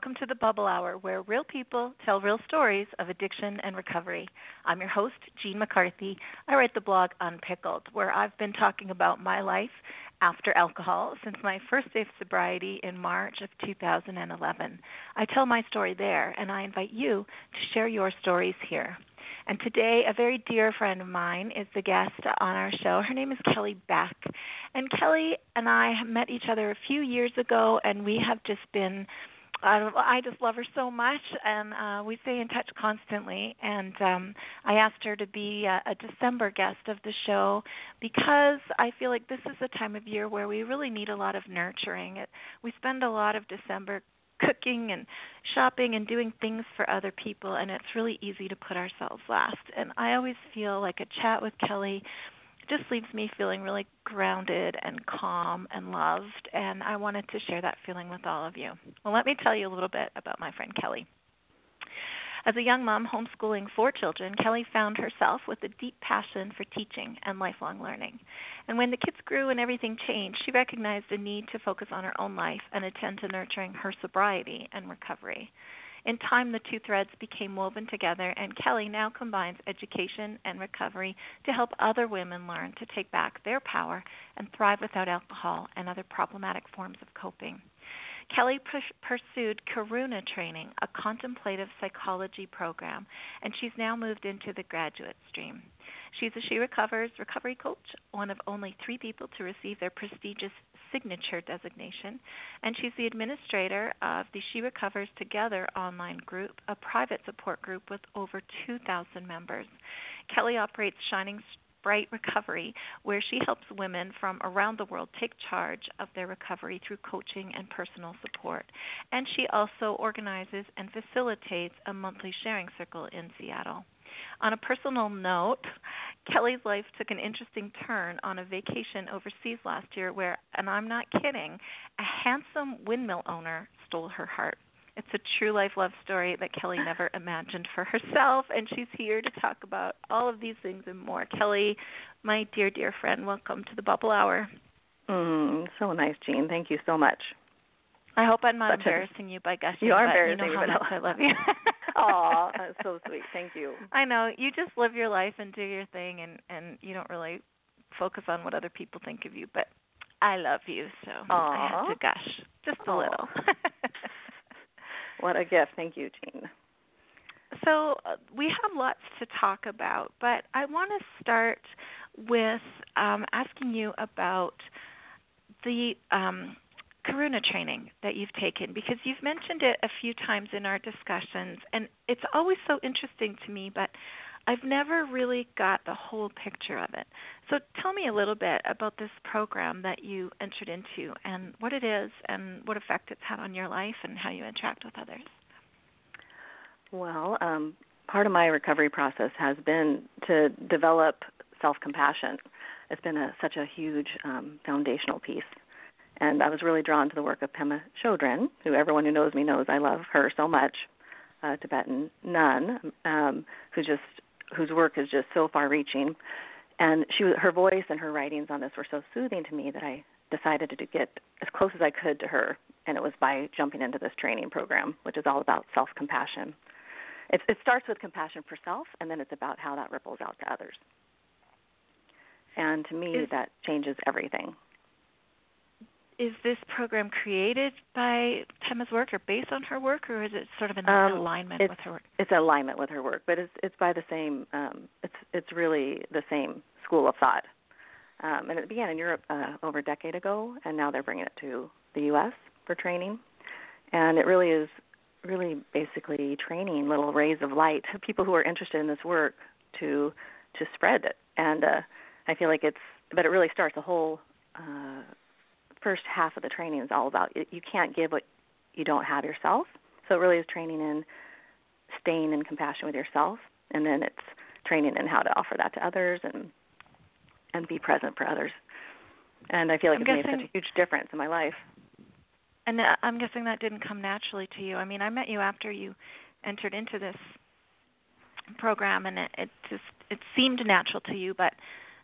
welcome to the Bubble Hour, where real people tell real stories of addiction and recovery. I'm your host, Jean McCarthy. I write the blog Unpickled, where I've been talking about my life after alcohol since my first day of sobriety in March of 2011. I tell my story there, and I invite you to share your stories here. And today, a very dear friend of mine is the guest on our show. Her name is Kelly Beck. And Kelly and I met each other a few years ago, and we have just been. I I just love her so much, and uh, we stay in touch constantly. And um, I asked her to be a, a December guest of the show because I feel like this is a time of year where we really need a lot of nurturing. It, we spend a lot of December cooking and shopping and doing things for other people and it's really easy to put ourselves last and i always feel like a chat with kelly just leaves me feeling really grounded and calm and loved and i wanted to share that feeling with all of you well let me tell you a little bit about my friend kelly as a young mom homeschooling four children, Kelly found herself with a deep passion for teaching and lifelong learning. And when the kids grew and everything changed, she recognized a need to focus on her own life and attend to nurturing her sobriety and recovery. In time, the two threads became woven together, and Kelly now combines education and recovery to help other women learn to take back their power and thrive without alcohol and other problematic forms of coping. Kelly pursued Karuna training, a contemplative psychology program, and she's now moved into the graduate stream. She's a She Recovers recovery coach, one of only three people to receive their prestigious signature designation, and she's the administrator of the She Recovers Together online group, a private support group with over 2,000 members. Kelly operates Shining Bright Recovery, where she helps women from around the world take charge of their recovery through coaching and personal support. And she also organizes and facilitates a monthly sharing circle in Seattle. On a personal note, Kelly's life took an interesting turn on a vacation overseas last year where, and I'm not kidding, a handsome windmill owner stole her heart. It's a true life love story that Kelly never imagined for herself, and she's here to talk about all of these things and more. Kelly, my dear, dear friend, welcome to the Bubble Hour. Mm, so nice, Jean. Thank you so much. I hope I'm not Such embarrassing a, you by gushing. You are but embarrassing you know how much I love you. Aw, that's so sweet. Thank you. I know you just live your life and do your thing, and and you don't really focus on what other people think of you. But I love you, so Aww. I have to gush just a Aww. little. What a gift. Thank you, Jean. So, uh, we have lots to talk about, but I want to start with um, asking you about the um, Karuna training that you've taken because you've mentioned it a few times in our discussions, and it's always so interesting to me, but I've never really got the whole picture of it. So tell me a little bit about this program that you entered into and what it is and what effect it's had on your life and how you interact with others. Well, um, part of my recovery process has been to develop self compassion. It's been a, such a huge um, foundational piece. And I was really drawn to the work of Pema Chodron, who everyone who knows me knows I love her so much, a Tibetan nun, um, who just whose work is just so far-reaching. And she, her voice and her writings on this were so soothing to me that I decided to get as close as I could to her, and it was by jumping into this training program, which is all about self-compassion. It, it starts with compassion for self, and then it's about how that ripples out to others. And to me, is, that changes everything is this program created by Pema's work or based on her work, or is it sort of in um, alignment with her work? It's alignment with her work, but it's it's by the same. Um, it's it's really the same school of thought, um, and it began in Europe uh, over a decade ago, and now they're bringing it to the U.S. for training, and it really is really basically training little rays of light people who are interested in this work to to spread it, and uh, I feel like it's but it really starts a whole. Uh, first half of the training is all about you can't give what you don't have yourself. So it really is training in staying in compassion with yourself, and then it's training in how to offer that to others and and be present for others. And I feel like I'm it's guessing, made such a huge difference in my life. And uh, I'm guessing that didn't come naturally to you. I mean, I met you after you entered into this program, and it, it just it seemed natural to you, but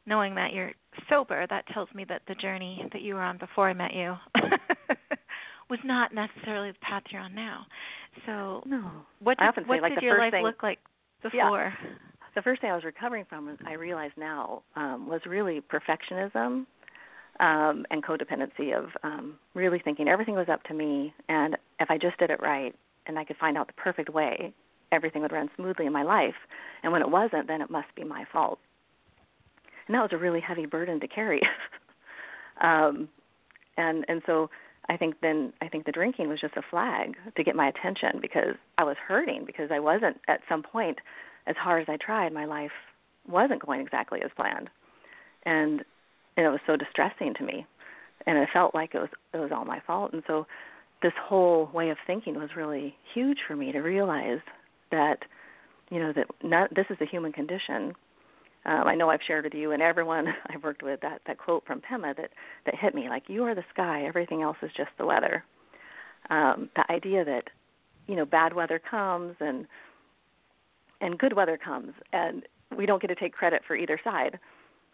knowing that you're sober, that tells me that the journey that you were on before I met you was not necessarily the path you're on now. So, no. what did, what like, did your life thing, look like before? Yeah. The first thing I was recovering from, I realize now, um, was really perfectionism um, and codependency of um, really thinking everything was up to me, and if I just did it right and I could find out the perfect way, everything would run smoothly in my life. And when it wasn't, then it must be my fault. And that was a really heavy burden to carry. um, and and so I think then I think the drinking was just a flag to get my attention because I was hurting because I wasn't at some point as hard as I tried my life wasn't going exactly as planned. And and it was so distressing to me and it felt like it was it was all my fault and so this whole way of thinking was really huge for me to realize that you know that not this is a human condition um, I know I've shared with you and everyone I've worked with that that quote from Pema that that hit me like you are the sky, everything else is just the weather. Um, the idea that you know bad weather comes and and good weather comes and we don't get to take credit for either side.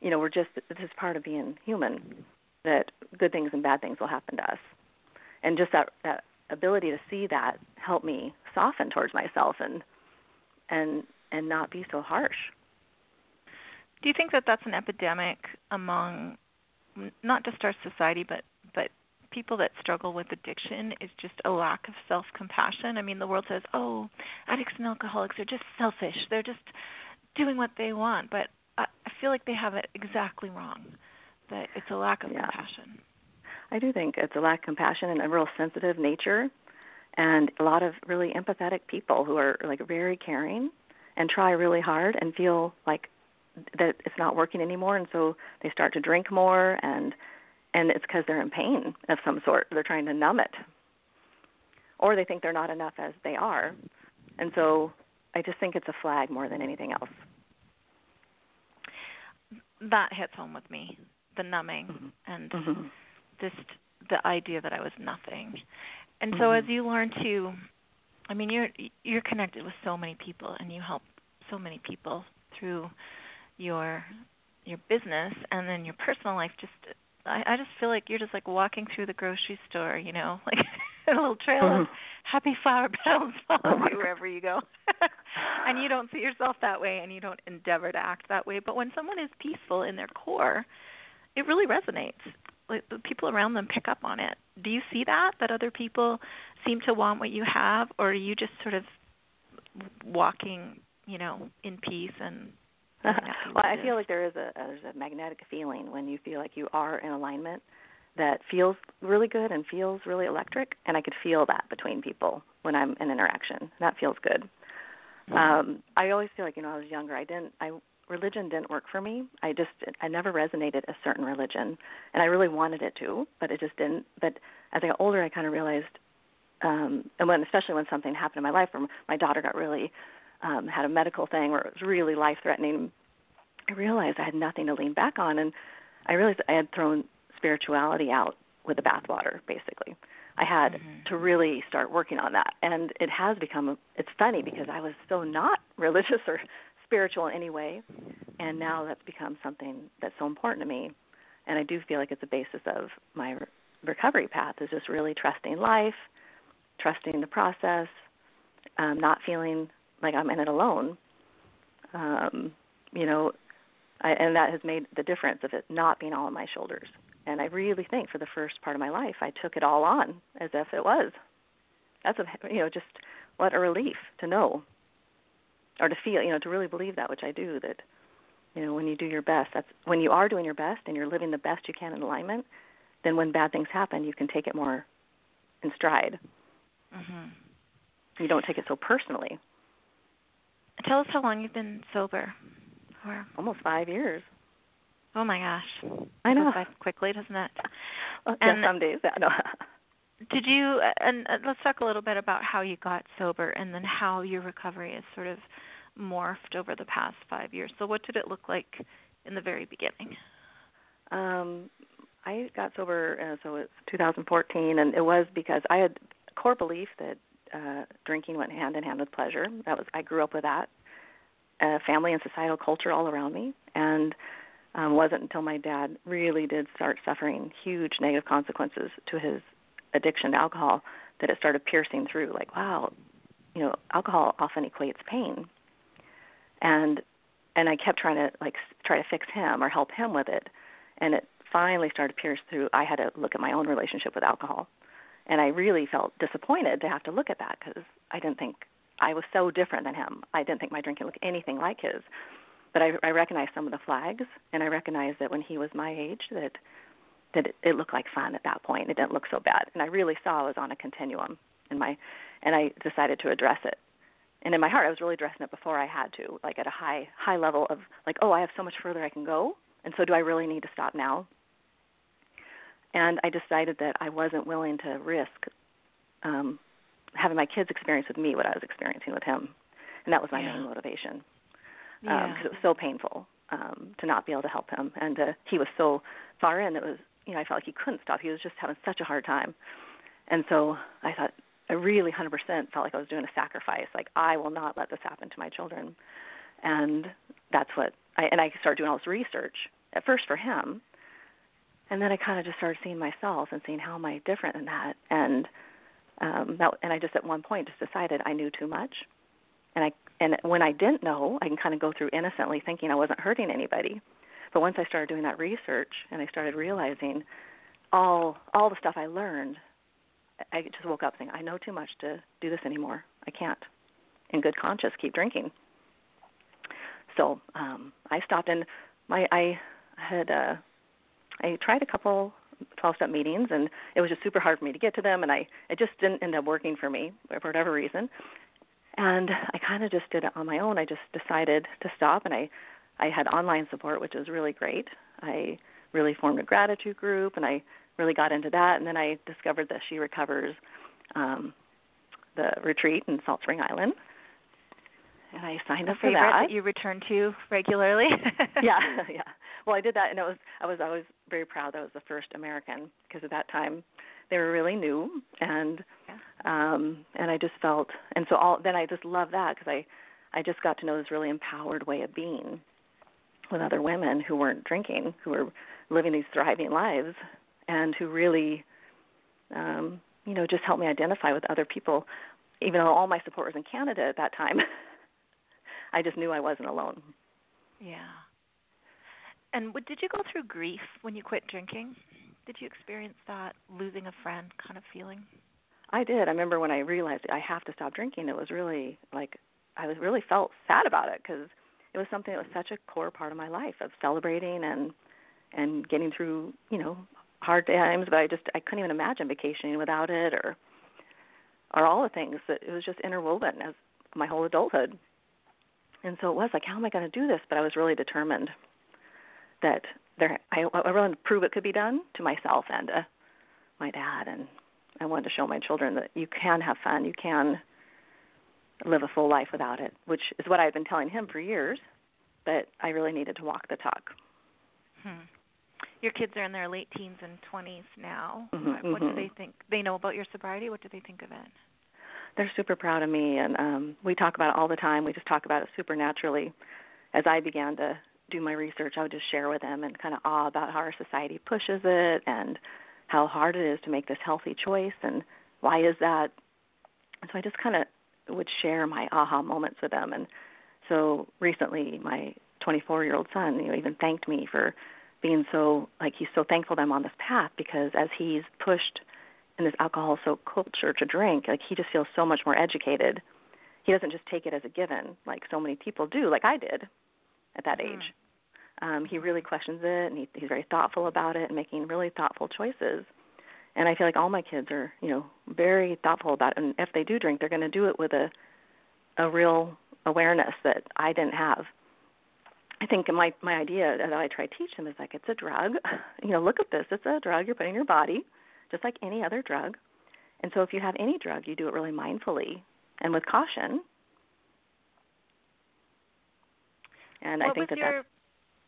You know, we're just this is part of being human that good things and bad things will happen to us. And just that that ability to see that helped me soften towards myself and and and not be so harsh. Do you think that that's an epidemic among not just our society, but but people that struggle with addiction is just a lack of self-compassion? I mean, the world says, "Oh, addicts and alcoholics are just selfish. They're just doing what they want." But I, I feel like they have it exactly wrong. That it's a lack of yeah. compassion. I do think it's a lack of compassion and a real sensitive nature, and a lot of really empathetic people who are like very caring and try really hard and feel like that it's not working anymore and so they start to drink more and and it's because they're in pain of some sort they're trying to numb it or they think they're not enough as they are and so i just think it's a flag more than anything else that hits home with me the numbing mm-hmm. and mm-hmm. just the idea that i was nothing and so mm-hmm. as you learn to i mean you're you're connected with so many people and you help so many people through your your business and then your personal life just I, I just feel like you're just like walking through the grocery store, you know, like a little trail of happy flower petals follow Oh you wherever you go. and you don't see yourself that way and you don't endeavor to act that way. But when someone is peaceful in their core, it really resonates. Like the people around them pick up on it. Do you see that? That other people seem to want what you have or are you just sort of walking, you know, in peace and well, I feel like there is a there's a magnetic feeling when you feel like you are in alignment that feels really good and feels really electric, and I could feel that between people when I'm in interaction. That feels good. Mm-hmm. Um, I always feel like you know I was younger. I didn't. I religion didn't work for me. I just I never resonated a certain religion, and I really wanted it to, but it just didn't. But as I got older, I kind of realized, um, and when especially when something happened in my life, where my daughter got really um, had a medical thing where it was really life threatening. I realized I had nothing to lean back on, and I realized I had thrown spirituality out with the bathwater. Basically, I had mm-hmm. to really start working on that, and it has become. A, it's funny because I was so not religious or spiritual in any way, and now that's become something that's so important to me, and I do feel like it's a basis of my re- recovery path is just really trusting life, trusting the process, um, not feeling like I'm in it alone. Um, you know, I, and that has made the difference of it not being all on my shoulders. And I really think for the first part of my life, I took it all on as if it was. That's a you know just what a relief to know, or to feel you know to really believe that, which I do. That you know when you do your best, that's when you are doing your best and you're living the best you can in alignment. Then when bad things happen, you can take it more in stride. Mm-hmm. You don't take it so personally. Tell us how long you've been sober. For. Almost five years. Oh my gosh. I know. Goes quickly, doesn't it? Well, and yeah, some days. Yeah, no. did you? And uh, let's talk a little bit about how you got sober, and then how your recovery has sort of morphed over the past five years. So, what did it look like in the very beginning? Um, I got sober, uh, so it's 2014, and it was because I had a core belief that uh, drinking went hand in hand with pleasure. That was I grew up with that, uh, family and societal culture all around me, and um, wasn't until my dad really did start suffering huge negative consequences to his addiction to alcohol that it started piercing through. Like, wow, you know, alcohol often equates pain, and and I kept trying to like try to fix him or help him with it, and it finally started to pierce through. I had to look at my own relationship with alcohol, and I really felt disappointed to have to look at that because I didn't think I was so different than him. I didn't think my drinking looked anything like his, but I, I recognized some of the flags, and I recognized that when he was my age, that that it, it looked like fun at that point. It didn't look so bad, and I really saw I was on a continuum in my, and I decided to address it. And in my heart, I was really addressing it before I had to, like at a high high level of like, oh, I have so much further I can go, and so do I really need to stop now? And I decided that I wasn't willing to risk um, having my kids experience with me what I was experiencing with him, and that was my yeah. main motivation because um, it was so painful um, to not be able to help him, and uh, he was so far in. It was you know I felt like he couldn't stop. He was just having such a hard time, and so I thought I really 100% felt like I was doing a sacrifice. Like I will not let this happen to my children, and that's what I and I started doing all this research at first for him, and then I kind of just started seeing myself and seeing how am I different in that, and um, that, and I just at one point just decided I knew too much, and I and when I didn't know, I can kind of go through innocently thinking I wasn't hurting anybody, but once I started doing that research and I started realizing all all the stuff I learned, I just woke up saying I know too much to do this anymore. I can't, in good conscience, keep drinking. So um, I stopped and my I had uh, I tried a couple 12 step meetings and it was just super hard for me to get to them and I it just didn't end up working for me for whatever reason. And I kind of just did it on my own. I just decided to stop and I I had online support which was really great. I really formed a gratitude group and I really got into that and then I discovered that she recovers um the retreat in Salt Spring Island and I signed a up for that. that. you return to regularly. yeah, yeah. Well, I did that, and it was I was always very proud that I was the first American because at that time they were really new, and yeah. um and I just felt, and so all then I just love that because I I just got to know this really empowered way of being with other women who weren't drinking, who were living these thriving lives, and who really, um, you know, just helped me identify with other people. Even though all my support was in Canada at that time, I just knew I wasn't alone. Yeah. And what, did you go through grief when you quit drinking? Did you experience that losing a friend kind of feeling? I did. I remember when I realized I have to stop drinking. It was really like I was really felt sad about it because it was something that was such a core part of my life of celebrating and and getting through you know hard times. But I just I couldn't even imagine vacationing without it or or all the things that it was just interwoven as my whole adulthood. And so it was like, how am I going to do this? But I was really determined that there. I, I wanted to prove it could be done to myself and to my dad, and I wanted to show my children that you can have fun, you can live a full life without it, which is what I've been telling him for years. But I really needed to walk the talk. Hmm. Your kids are in their late teens and 20s now. Mm-hmm, what mm-hmm. do they think? They know about your sobriety. What do they think of it? They're super proud of me and um we talk about it all the time. We just talk about it super naturally as i began to do my research i would just share with them and kind of awe about how our society pushes it and how hard it is to make this healthy choice and why is that? And so i just kind of would share my aha moments with them. And so recently my 24 year old son you know even thanked me for being so like he's so thankful that i'm on this path because as he's pushed in this alcohol so culture to drink, like he just feels so much more educated. He doesn't just take it as a given like so many people do, like I did at that mm. age. Um, he really questions it and he, he's very thoughtful about it and making really thoughtful choices. And I feel like all my kids are, you know, very thoughtful about it. And if they do drink, they're going to do it with a a real awareness that I didn't have. I think my my idea that I try to teach them is like it's a drug. You know, look at this. It's a drug you're putting in your body just like any other drug. And so if you have any drug, you do it really mindfully and with caution. And what I think that your... that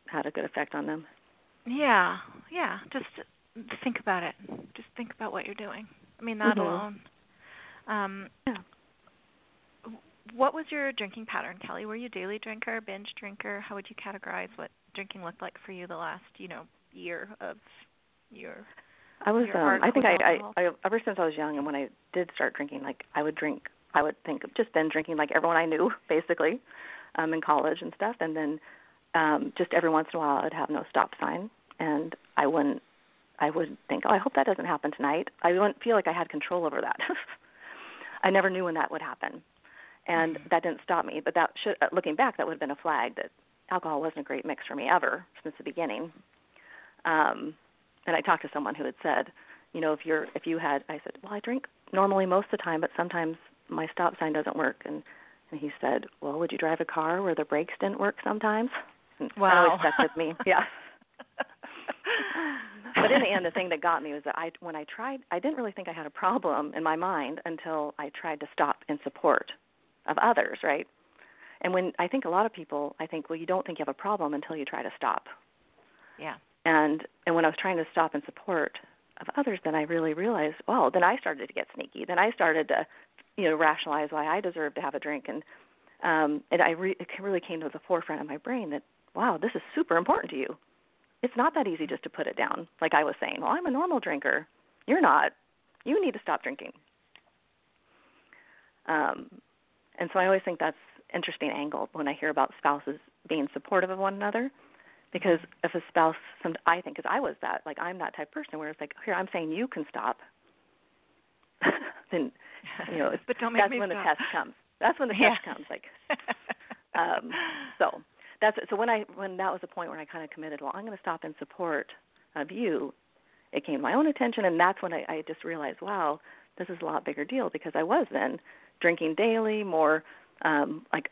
had a good effect on them. Yeah, yeah. Just think about it. Just think about what you're doing. I mean, that mm-hmm. alone. Um, yeah. What was your drinking pattern, Kelly? Were you a daily drinker, binge drinker? How would you categorize what drinking looked like for you the last, you know, year of your I was. um I think I, I, I. Ever since I was young, and when I did start drinking, like I would drink. I would think of just been drinking like everyone I knew, basically, um, in college and stuff. And then um, just every once in a while, I'd have no stop sign, and I wouldn't. I would think, oh, I hope that doesn't happen tonight. I wouldn't feel like I had control over that. I never knew when that would happen, and mm-hmm. that didn't stop me. But that should, uh, looking back, that would have been a flag that alcohol wasn't a great mix for me ever since the beginning. Um, and I talked to someone who had said, you know, if you're if you had, I said, well, I drink normally most of the time, but sometimes my stop sign doesn't work, and and he said, well, would you drive a car where the brakes didn't work sometimes? And wow. That always stuck with me. Yeah. but in the end, the thing that got me was that I, when I tried, I didn't really think I had a problem in my mind until I tried to stop in support of others, right? And when I think a lot of people, I think, well, you don't think you have a problem until you try to stop. Yeah. And and when I was trying to stop in support of others, then I really realized, well, then I started to get sneaky. Then I started to, you know, rationalize why I deserved to have a drink, and um, and I re- it really came to the forefront of my brain that, wow, this is super important to you. It's not that easy just to put it down. Like I was saying, well, I'm a normal drinker. You're not. You need to stop drinking. Um, and so I always think that's interesting angle when I hear about spouses being supportive of one another because if a spouse some i think because i was that like i'm that type of person where it's like here i'm saying you can stop then you know but don't make that's me when stop. the test comes that's when the yeah. test comes like um so that's so when i when that was the point where i kind of committed well i'm going to stop in support of you it came to my own attention and that's when i i just realized wow this is a lot bigger deal because i was then drinking daily more um like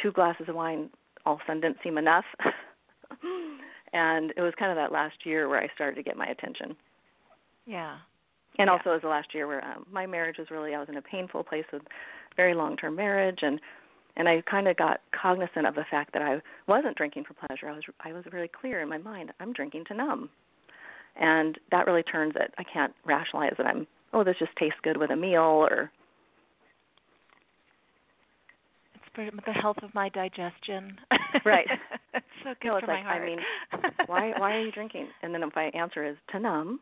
two glasses of wine all of a sudden didn't seem enough and it was kind of that last year where I started to get my attention. Yeah. And yeah. also it was the last year where um, my marriage was really I was in a painful place with very long-term marriage and and I kind of got cognizant of the fact that I wasn't drinking for pleasure. I was I was really clear in my mind. I'm drinking to numb. And that really turns it. I can't rationalize that I'm oh this just tastes good with a meal or for the health of my digestion. Right. it's so good no, it's for like, my heart. I mean, why why are you drinking? And then if my answer is to numb,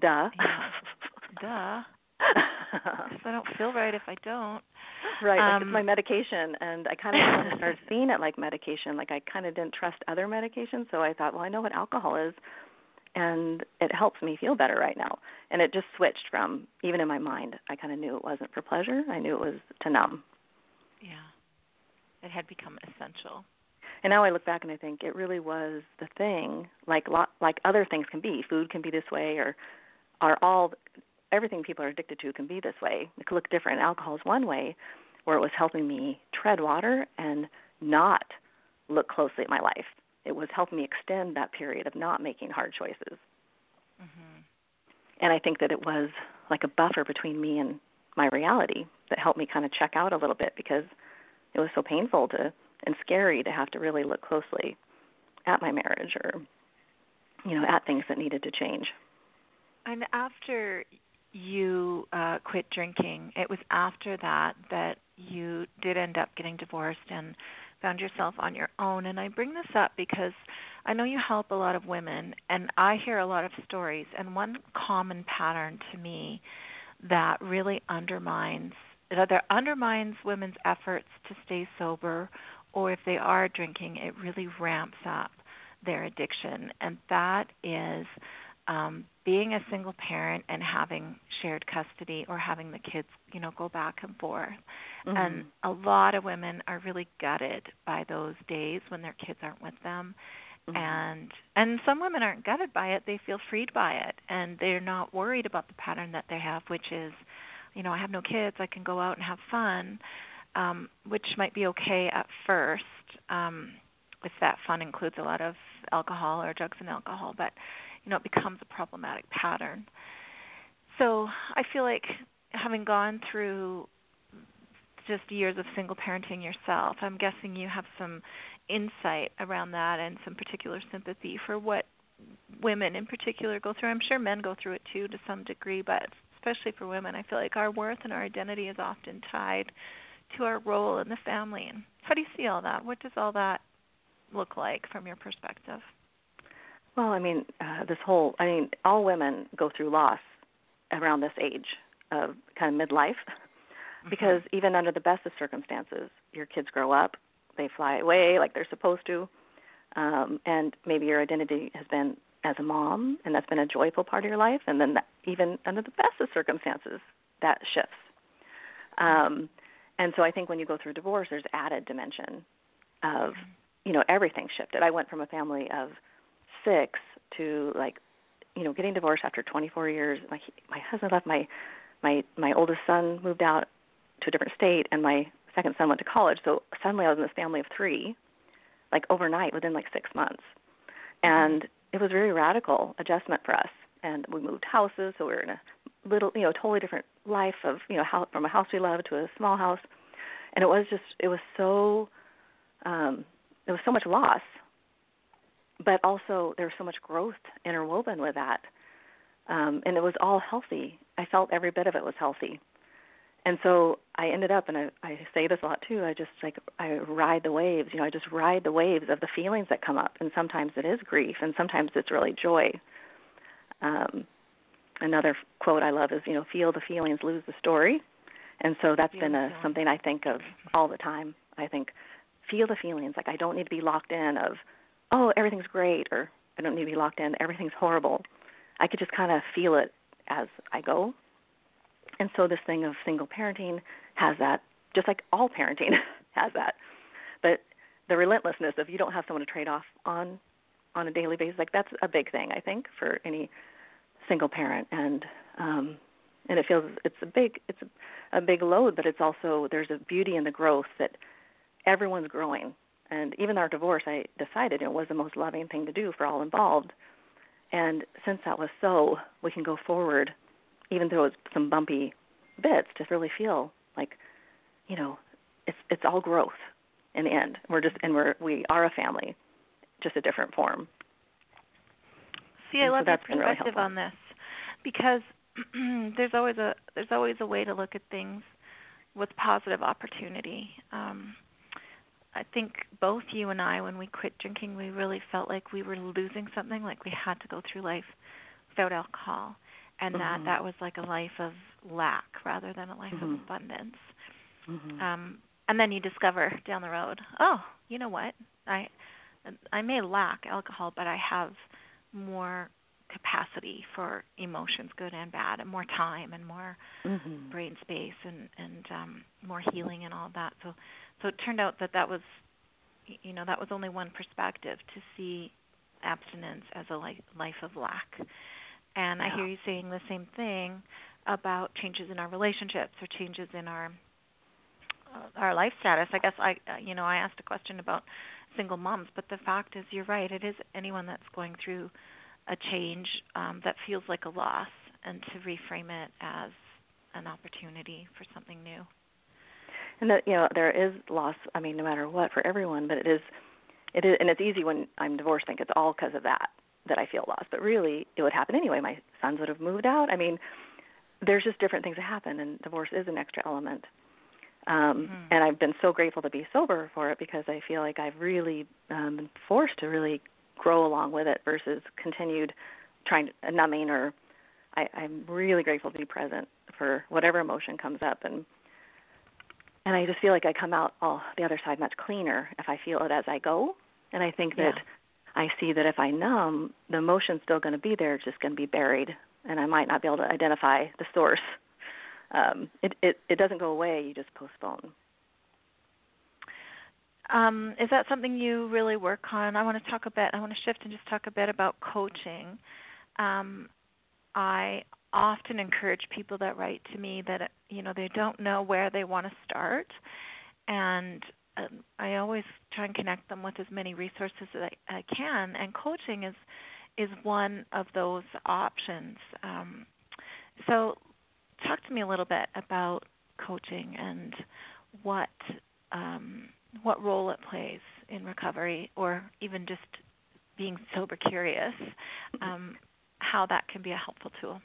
duh. Yeah. Duh. Because I don't feel right if I don't. Right, um, like it's my medication, and I kind of started seeing it like medication. Like I kind of didn't trust other medications, so I thought, well, I know what alcohol is, and it helps me feel better right now. And it just switched from even in my mind, I kind of knew it wasn't for pleasure. I knew it was to numb. Yeah it had become essential. And now I look back and I think it really was the thing, like like other things can be. Food can be this way, or are all everything people are addicted to can be this way. It could look different. Alcohol is one way, where it was helping me tread water and not look closely at my life. It was helping me extend that period of not making hard choices. Mm-hmm. And I think that it was like a buffer between me and my reality that helped me kind of check out a little bit because it was so painful to and scary to have to really look closely at my marriage or you know at things that needed to change. And after you uh quit drinking it was after that that you did end up getting divorced and found yourself on your own. And I bring this up because I know you help a lot of women and I hear a lot of stories. And one common pattern to me that really undermines it either undermines women's efforts to stay sober or if they are drinking it really ramps up their addiction and that is um being a single parent and having shared custody or having the kids you know go back and forth mm-hmm. and a lot of women are really gutted by those days when their kids aren't with them mm-hmm. and and some women aren't gutted by it they feel freed by it and they're not worried about the pattern that they have which is you know, I have no kids, I can go out and have fun, um, which might be okay at first, um, if that fun includes a lot of alcohol or drugs and alcohol, but you know, it becomes a problematic pattern. So I feel like having gone through just years of single parenting yourself, I'm guessing you have some insight around that and some particular sympathy for what women in particular go through. I'm sure men go through it too to some degree, but especially for women, I feel like our worth and our identity is often tied to our role in the family. And how do you see all that? What does all that look like from your perspective? Well, I mean, uh, this whole, I mean, all women go through loss around this age of kind of midlife mm-hmm. because even under the best of circumstances, your kids grow up, they fly away like they're supposed to, um, and maybe your identity has been as a mom, and that's been a joyful part of your life, and then that, even under the best of circumstances, that shifts. Um, and so I think when you go through divorce, there's added dimension of, mm-hmm. you know, everything shifted. I went from a family of six to like, you know, getting divorced after 24 years. My my husband left. My my my oldest son moved out to a different state, and my second son went to college. So suddenly I was in this family of three, like overnight, within like six months, and it was a very radical adjustment for us. And we moved houses, so we were in a little, you know, totally different life of, you know, from a house we loved to a small house, and it was just, it was so, um, there was so much loss, but also there was so much growth interwoven with that, um, and it was all healthy. I felt every bit of it was healthy and so I ended up, and I, I say this a lot too. I just like I ride the waves. You know, I just ride the waves of the feelings that come up, and sometimes it is grief, and sometimes it's really joy. Um, another quote I love is, you know, feel the feelings, lose the story, and so that's feel been a, something I think of all the time. I think feel the feelings. Like I don't need to be locked in of, oh, everything's great, or I don't need to be locked in, everything's horrible. I could just kind of feel it as I go and so this thing of single parenting has that, just like all parenting has that. But the relentlessness of you don't have someone to trade off on on a daily basis, like that's a big thing I think for any single parent. And um and it feels it's a big it's a, a big load but it's also there's a beauty in the growth that everyone's growing. And even our divorce i decided it was the most loving thing to do for all involved. And since that was so we can go forward even though it's some bumpy bits, to really feel like, you know, it's it's all growth in the end. We're just and we're we are a family, just a different form. See, I love so your perspective really on this because there's always a there's always a way to look at things with positive opportunity. Um, I think both you and I, when we quit drinking, we really felt like we were losing something, like we had to go through life without alcohol and mm-hmm. that that was like a life of lack rather than a life mm-hmm. of abundance. Mm-hmm. Um, and then you discover down the road, oh, you know what? I I may lack alcohol, but I have more capacity for emotions, good and bad, and more time and more mm-hmm. brain space and and um, more healing and all of that. So so it turned out that that was you know that was only one perspective to see abstinence as a life life of lack and yeah. I hear you saying the same thing about changes in our relationships or changes in our uh, our life status. I guess I uh, you know I asked a question about single moms, but the fact is you're right. It is anyone that's going through a change um, that feels like a loss, and to reframe it as an opportunity for something new. And that you know there is loss. I mean, no matter what for everyone, but it is it is, and it's easy when I'm divorced. I think it's all because of that that I feel lost, but really it would happen anyway. My sons would have moved out. I mean, there's just different things that happen, and divorce is an extra element. Um, mm-hmm. And I've been so grateful to be sober for it because I feel like I've really um, been forced to really grow along with it versus continued trying to, uh, numbing or I, I'm really grateful to be present for whatever emotion comes up and and I just feel like I come out all the other side much cleaner if I feel it as I go. And I think that I see that if I numb, the emotion's still going to be there, it's just going to be buried, and I might not be able to identify the source. Um, it, it it doesn't go away; you just postpone. Um, is that something you really work on? I want to talk a bit. I want to shift and just talk a bit about coaching. Um, I often encourage people that write to me that you know they don't know where they want to start, and um, I always try and connect them with as many resources as I, I can, and coaching is is one of those options. Um, so, talk to me a little bit about coaching and what um, what role it plays in recovery, or even just being sober curious, um, how that can be a helpful tool.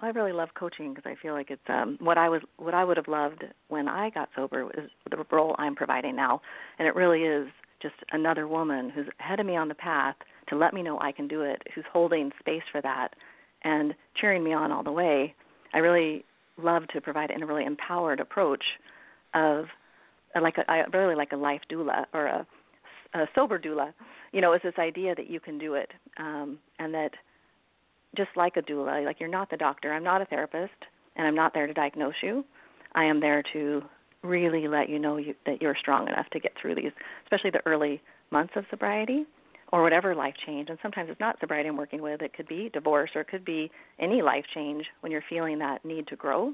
Well, I really love coaching because I feel like it's um, what I was what I would have loved when I got sober is the role I'm providing now, and it really is just another woman who's ahead of me on the path to let me know I can do it, who's holding space for that and cheering me on all the way. I really love to provide a really empowered approach of like a, I really like a life doula or a, a sober doula. You know, it's this idea that you can do it, um, and that just like a doula, like you're not the doctor. I'm not a therapist, and I'm not there to diagnose you. I am there to really let you know you, that you're strong enough to get through these, especially the early months of sobriety or whatever life change. And sometimes it's not sobriety I'm working with. It could be divorce or it could be any life change when you're feeling that need to grow.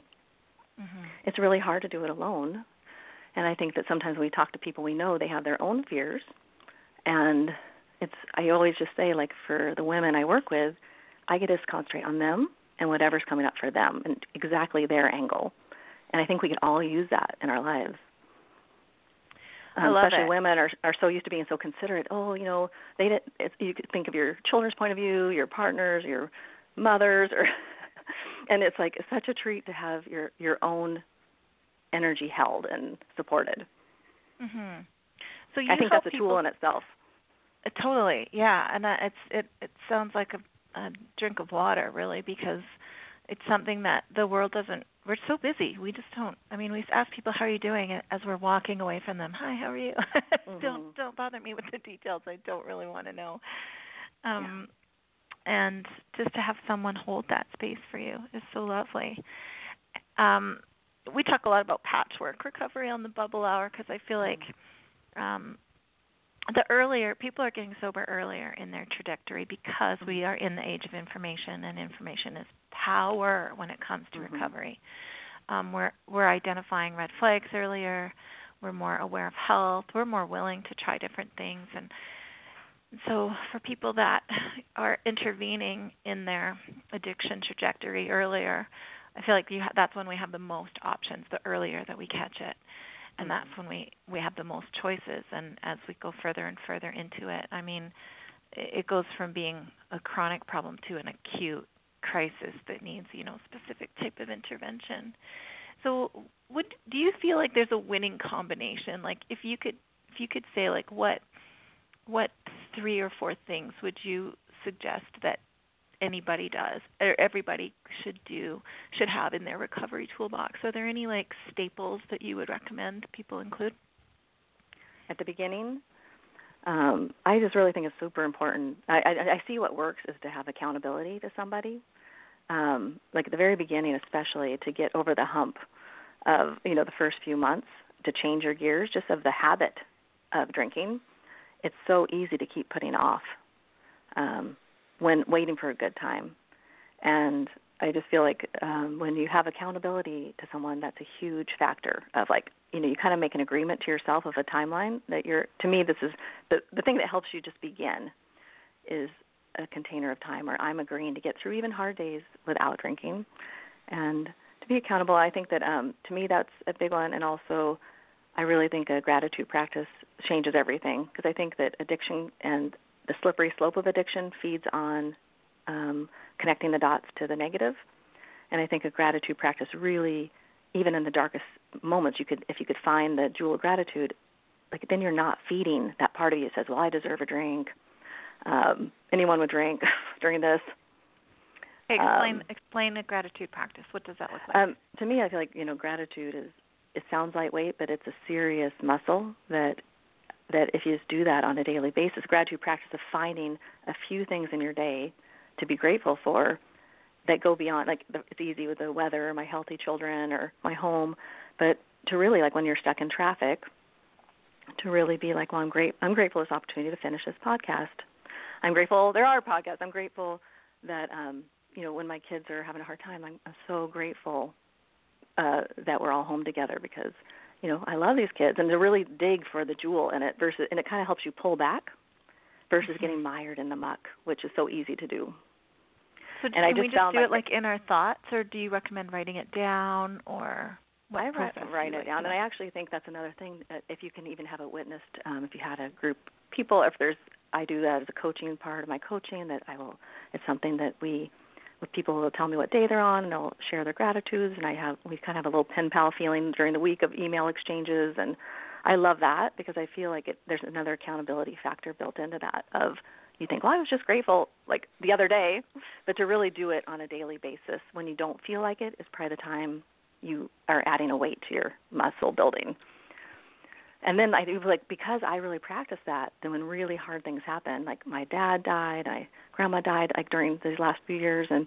Mm-hmm. It's really hard to do it alone. And I think that sometimes when we talk to people we know, they have their own fears. And it's I always just say like for the women I work with, I get to concentrate on them and whatever's coming up for them and exactly their angle. And I think we can all use that in our lives. Um, especially it. women are are so used to being so considerate. Oh, you know, they didn't. It's, you could think of your children's point of view, your partners, your mothers, or and it's like such a treat to have your your own energy held and supported. Mhm. So you I think that's a people, tool in itself. Uh, totally, yeah, and uh, it's it it sounds like a, a drink of water, really, because it's something that the world doesn't we're so busy. We just don't i mean we ask people how are you doing? as we're walking away from them hi how are you? Mm-hmm. don't don't bother me with the details. I don't really want to know. Um yeah. and just to have someone hold that space for you is so lovely. Um we talk a lot about patchwork recovery on the bubble hour because i feel like um the earlier people are getting sober earlier in their trajectory because we are in the age of information and information is power when it comes to mm-hmm. recovery. Um, we're we're identifying red flags earlier. We're more aware of health. We're more willing to try different things. And so for people that are intervening in their addiction trajectory earlier i feel like ha- that's when we have the most options the earlier that we catch it and that's when we we have the most choices and as we go further and further into it i mean it goes from being a chronic problem to an acute crisis that needs you know specific type of intervention. So would do you feel like there's a winning combination? Like if you could if you could say like what what three or four things would you suggest that anybody does or everybody should do should have in their recovery toolbox are there any like staples that you would recommend people include at the beginning um, I just really think it's super important. I, I, I see what works is to have accountability to somebody, um, like at the very beginning, especially to get over the hump of you know the first few months to change your gears, just of the habit of drinking. It's so easy to keep putting off. Um, when waiting for a good time. And I just feel like um, when you have accountability to someone, that's a huge factor of like, you know, you kind of make an agreement to yourself of a timeline that you're. To me, this is the the thing that helps you just begin is a container of time where I'm agreeing to get through even hard days without drinking, and to be accountable. I think that um, to me that's a big one, and also I really think a gratitude practice changes everything because I think that addiction and the slippery slope of addiction feeds on um, connecting the dots to the negative. And I think a gratitude practice really, even in the darkest moments, you could, if you could find the jewel of gratitude, like then you're not feeding that part of you that says, "Well, I deserve a drink." Um, anyone would drink during this. explain um, explain a gratitude practice. What does that look like? Um, to me, I feel like you know gratitude is it sounds lightweight, but it's a serious muscle that that if you just do that on a daily basis, gratitude practice of finding a few things in your day to be grateful for that go beyond like it's easy with the weather or my healthy children or my home, but to really like when you're stuck in traffic, to really be like, well, I'm great. I'm grateful this opportunity to finish this podcast. I'm grateful there are podcasts. I'm grateful that um, you know when my kids are having a hard time. I'm, I'm so grateful uh, that we're all home together because you know, I love these kids, and to really dig for the jewel in it versus, and it kind of helps you pull back versus mm-hmm. getting mired in the muck, which is so easy to do. So and can I just we just do it like in our thoughts, or do you recommend writing it down, or what I process write it down, and I actually think that's another thing. That if you can even have it witnessed, um, if you had a group people, if there's, I do that as a coaching part of my coaching. That I will. It's something that we with people who will tell me what day they're on and they'll share their gratitudes and I have we kind of have a little pen pal feeling during the week of email exchanges and I love that because I feel like it, there's another accountability factor built into that of you think, well, I was just grateful like the other day, but to really do it on a daily basis when you don't feel like it is probably the time you are adding a weight to your muscle building. And then I do like because I really practice that, then when really hard things happen, like my dad died, my grandma died like during these last few years and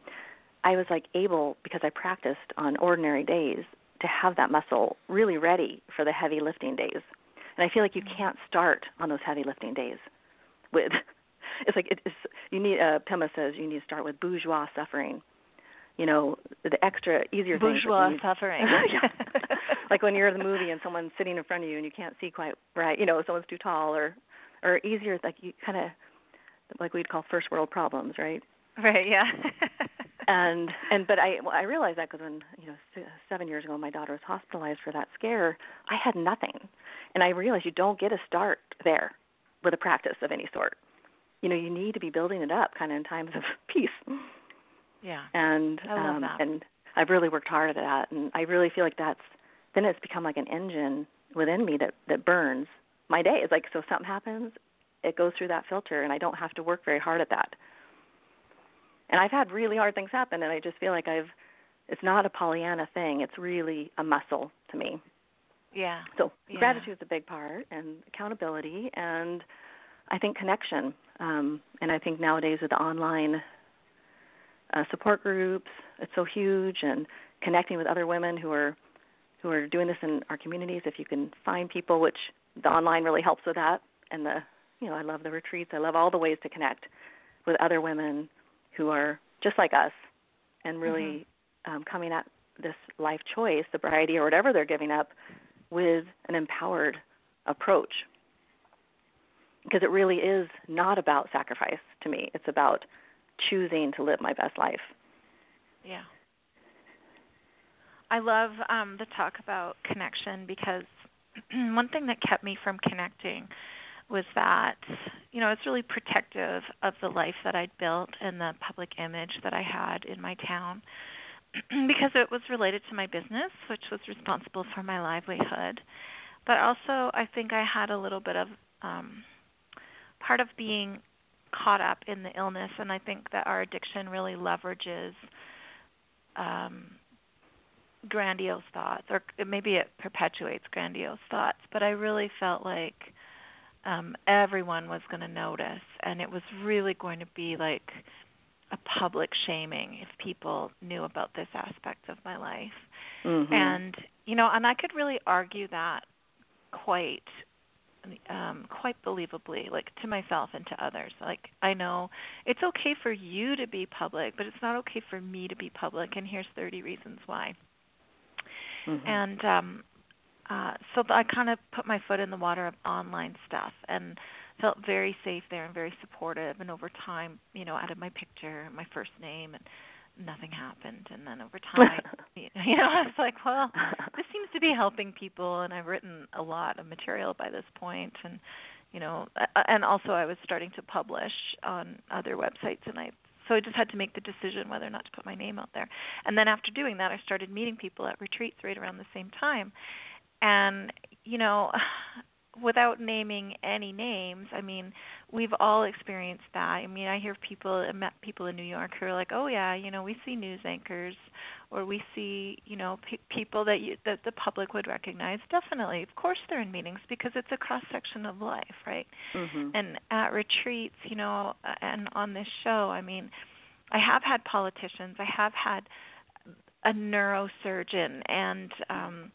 I was like able because I practiced on ordinary days to have that muscle really ready for the heavy lifting days. And I feel like you mm-hmm. can't start on those heavy lifting days with it's like it's you need uh Pema says you need to start with bourgeois suffering. You know, the extra easier bourgeois things. Bourgeois suffering. like when you're in the movie and someone's sitting in front of you and you can't see quite right, you know, someone's too tall or or easier like you kind of like we'd call first world problems, right? Right, yeah. and and but I well, I realized that because when you know seven years ago my daughter was hospitalized for that scare, I had nothing, and I realized you don't get a start there with a practice of any sort. You know, you need to be building it up kind of in times of peace. Yeah. And I love um, that. and I've really worked hard at that, and I really feel like that's then it's become like an engine within me that that burns my day. It's like so something happens, it goes through that filter, and I don't have to work very hard at that and I've had really hard things happen, and I just feel like I've it's not a Pollyanna thing. It's really a muscle to me. Yeah. So yeah. gratitude is a big part, and accountability, and I think connection. Um, and I think nowadays with the online uh, support groups, it's so huge, and connecting with other women who are who are doing this in our communities. If you can find people, which the online really helps with that, and the you know I love the retreats. I love all the ways to connect with other women who are just like us and really mm-hmm. um, coming at this life choice, sobriety, or whatever they're giving up, with an empowered approach. Because it really is not about sacrifice to me. It's about choosing to live my best life. Yeah. I love um, the talk about connection because one thing that kept me from connecting was that you know it's really protective of the life that I'd built and the public image that I had in my town because it was related to my business, which was responsible for my livelihood. But also, I think I had a little bit of um, part of being caught up in the illness, and I think that our addiction really leverages um, grandiose thoughts, or maybe it perpetuates grandiose thoughts. But I really felt like um everyone was going to notice and it was really going to be like a public shaming if people knew about this aspect of my life mm-hmm. and you know and i could really argue that quite um quite believably like to myself and to others like i know it's okay for you to be public but it's not okay for me to be public and here's 30 reasons why mm-hmm. and um uh, so I kind of put my foot in the water of online stuff and felt very safe there and very supportive. And over time, you know, added my picture, my first name, and nothing happened. And then over time, you know, I was like, well, this seems to be helping people. And I've written a lot of material by this point, and you know, and also I was starting to publish on other websites, and I so I just had to make the decision whether or not to put my name out there. And then after doing that, I started meeting people at retreats right around the same time and you know without naming any names i mean we've all experienced that. I mean i hear people i met people in new york who are like oh yeah you know we see news anchors or we see you know pe- people that you that the public would recognize. Definitely of course they're in meetings because it's a cross section of life right? Mm-hmm. and at retreats you know and on this show i mean i have had politicians i have had a neurosurgeon and um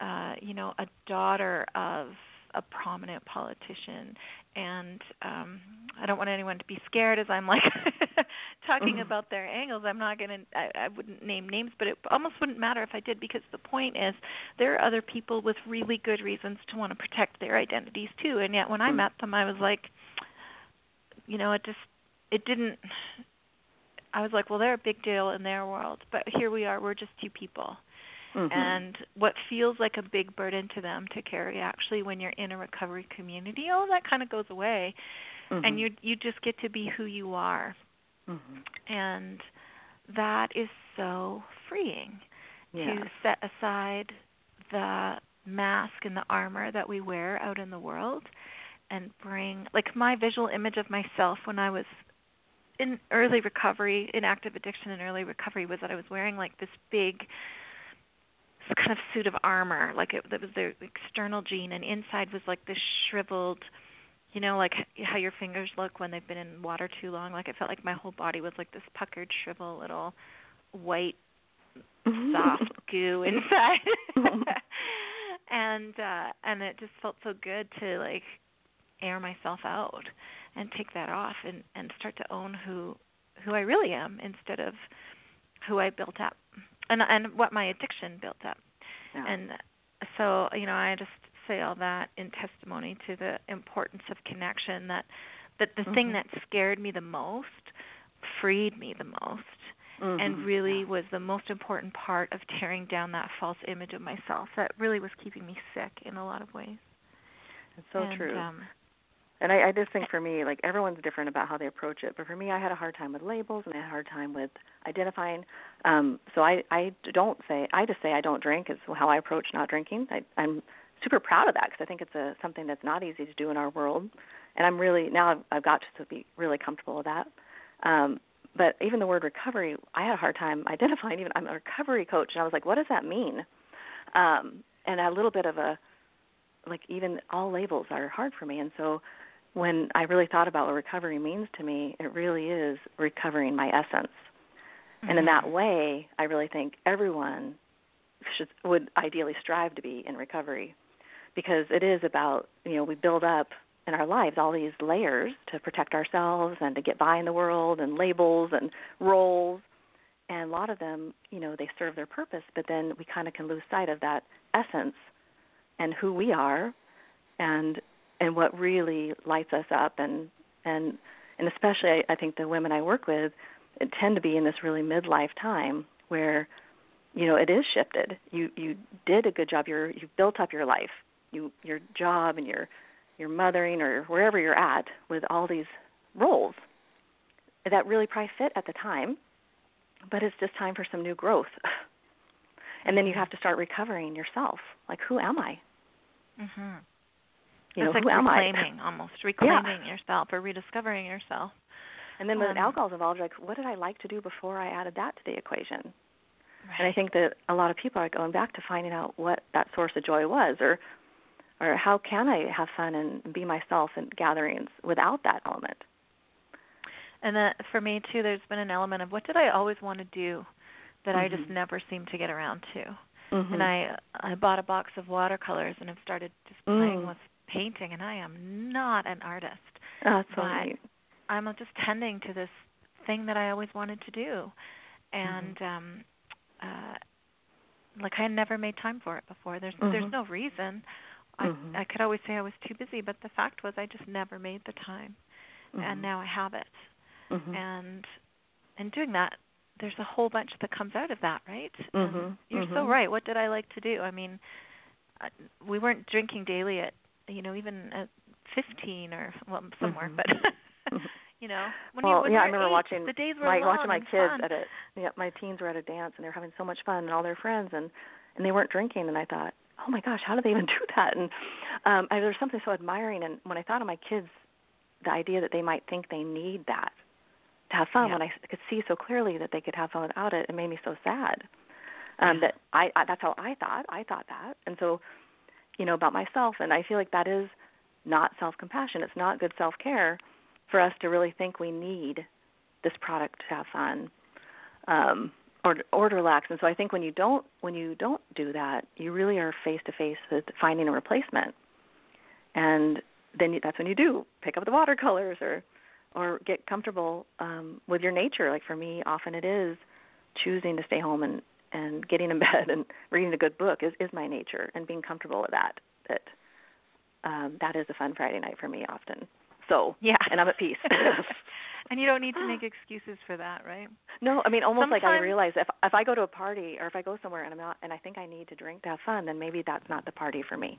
uh, you know, a daughter of a prominent politician and um I don't want anyone to be scared as I'm like talking mm-hmm. about their angles. I'm not going to I, I wouldn't name names, but it almost wouldn't matter if I did because the point is there are other people with really good reasons to want to protect their identities too. And yet when I mm-hmm. met them I was like you know, it just it didn't I was like, well, they're a big deal in their world, but here we are, we're just two people Mm-hmm. And what feels like a big burden to them to carry actually when you're in a recovery community, all that kind of goes away. Mm-hmm. And you you just get to be who you are. Mm-hmm. And that is so freeing yeah. to set aside the mask and the armor that we wear out in the world and bring like my visual image of myself when I was in early recovery, in active addiction and early recovery was that I was wearing like this big kind of suit of armor, like it that was the external Jean and inside was like this shriveled you know, like how your fingers look when they've been in water too long. Like it felt like my whole body was like this puckered, shriveled little white soft goo inside. and uh and it just felt so good to like air myself out and take that off and and start to own who who I really am instead of who I built up and and what my addiction built up. Yeah. And so, you know, I just say all that in testimony to the importance of connection that that the mm-hmm. thing that scared me the most freed me the most mm-hmm. and really yeah. was the most important part of tearing down that false image of myself that really was keeping me sick in a lot of ways. It's so and, true. Um, and I, I just think for me, like everyone's different about how they approach it. But for me, I had a hard time with labels, and I had a hard time with identifying. Um, so I, I don't say, I just say I don't drink. Is how I approach not drinking. I, I'm super proud of that because I think it's a something that's not easy to do in our world. And I'm really now I've, I've got to be really comfortable with that. Um, but even the word recovery, I had a hard time identifying. Even I'm a recovery coach, and I was like, what does that mean? Um, and a little bit of a like even all labels are hard for me. And so when I really thought about what recovery means to me, it really is recovering my essence. Mm-hmm. And in that Mm-hmm. way, I really think everyone should would ideally strive to be in recovery because it is about, you know, we build up in our lives all these layers to protect ourselves and to get by in the world and labels and roles and a lot of them, you know, they serve their purpose, but then we kind of can lose sight of that essence and who we are and and what really lights us up and and and especially I, I think the women I work with tend to be in this really midlife time where you know it is shifted. You you did a good job. You're you built up your life, you your job and your your mothering or wherever you're at with all these roles that really probably fit at the time, but it's just time for some new growth. and then you have to start recovering yourself. Like who am I? Mhm. You it's know, like who am reclaiming I? almost, reclaiming yeah. yourself or rediscovering yourself. And then when um, alcohol's involved, like what did I like to do before I added that to the equation? Right. And I think that a lot of people are going back to finding out what that source of joy was, or or how can I have fun and be myself in gatherings without that element. And that for me too, there's been an element of what did I always want to do that mm-hmm. I just never seem to get around to. Mm-hmm. And I I bought a box of watercolors and have started just playing mm. with painting. And I am not an artist. Oh, that's but neat. I'm just tending to this thing that I always wanted to do, Mm-hmm. and um uh like I never made time for it before. There's mm-hmm. there's no reason. I mm-hmm. I could always say I was too busy, but the fact was I just never made the time, Mm-hmm. and now I have it. Mhm. And and doing that, there's a whole bunch that comes out of that, right? You're so right. What did I like to do? I mean, uh, we weren't drinking daily at you know even at 15 or well somewhere, Mhm. but you know when well, you when yeah, I remember eight, watching the days were my long watching my kids fun. at a yeah, my teens were at a dance and they were having so much fun and all their friends and and they weren't drinking and I thought, oh my gosh, how do they even do that? And um, I, there's something so admiring. And when I thought of my kids, the idea that they might think they need that to have fun, Yeah. when I could see so clearly that they could have fun without it, it made me so sad. Um, Yeah. That I, I that's how I thought. I thought that, and so you know about myself, and I feel like that is not self-compassion. It's not good self-care for us to really think we need this product to have fun. Um, or or to relax. And so I think when you don't when you don't do that, you really are face to face with finding a replacement. And then you, that's when you do pick up the watercolors or or get comfortable um, with your nature. Like for me, often it is choosing to stay home and and getting in bed and reading a good book is is my nature and being comfortable with that. That um, that is a fun Friday night for me often. So Yeah. and I'm at peace. and you don't need to make excuses for that, right? No, I mean almost like I realize if if I go to a party or if I go somewhere and I'm not and I think I need to drink to have fun, then maybe that's not the party for me.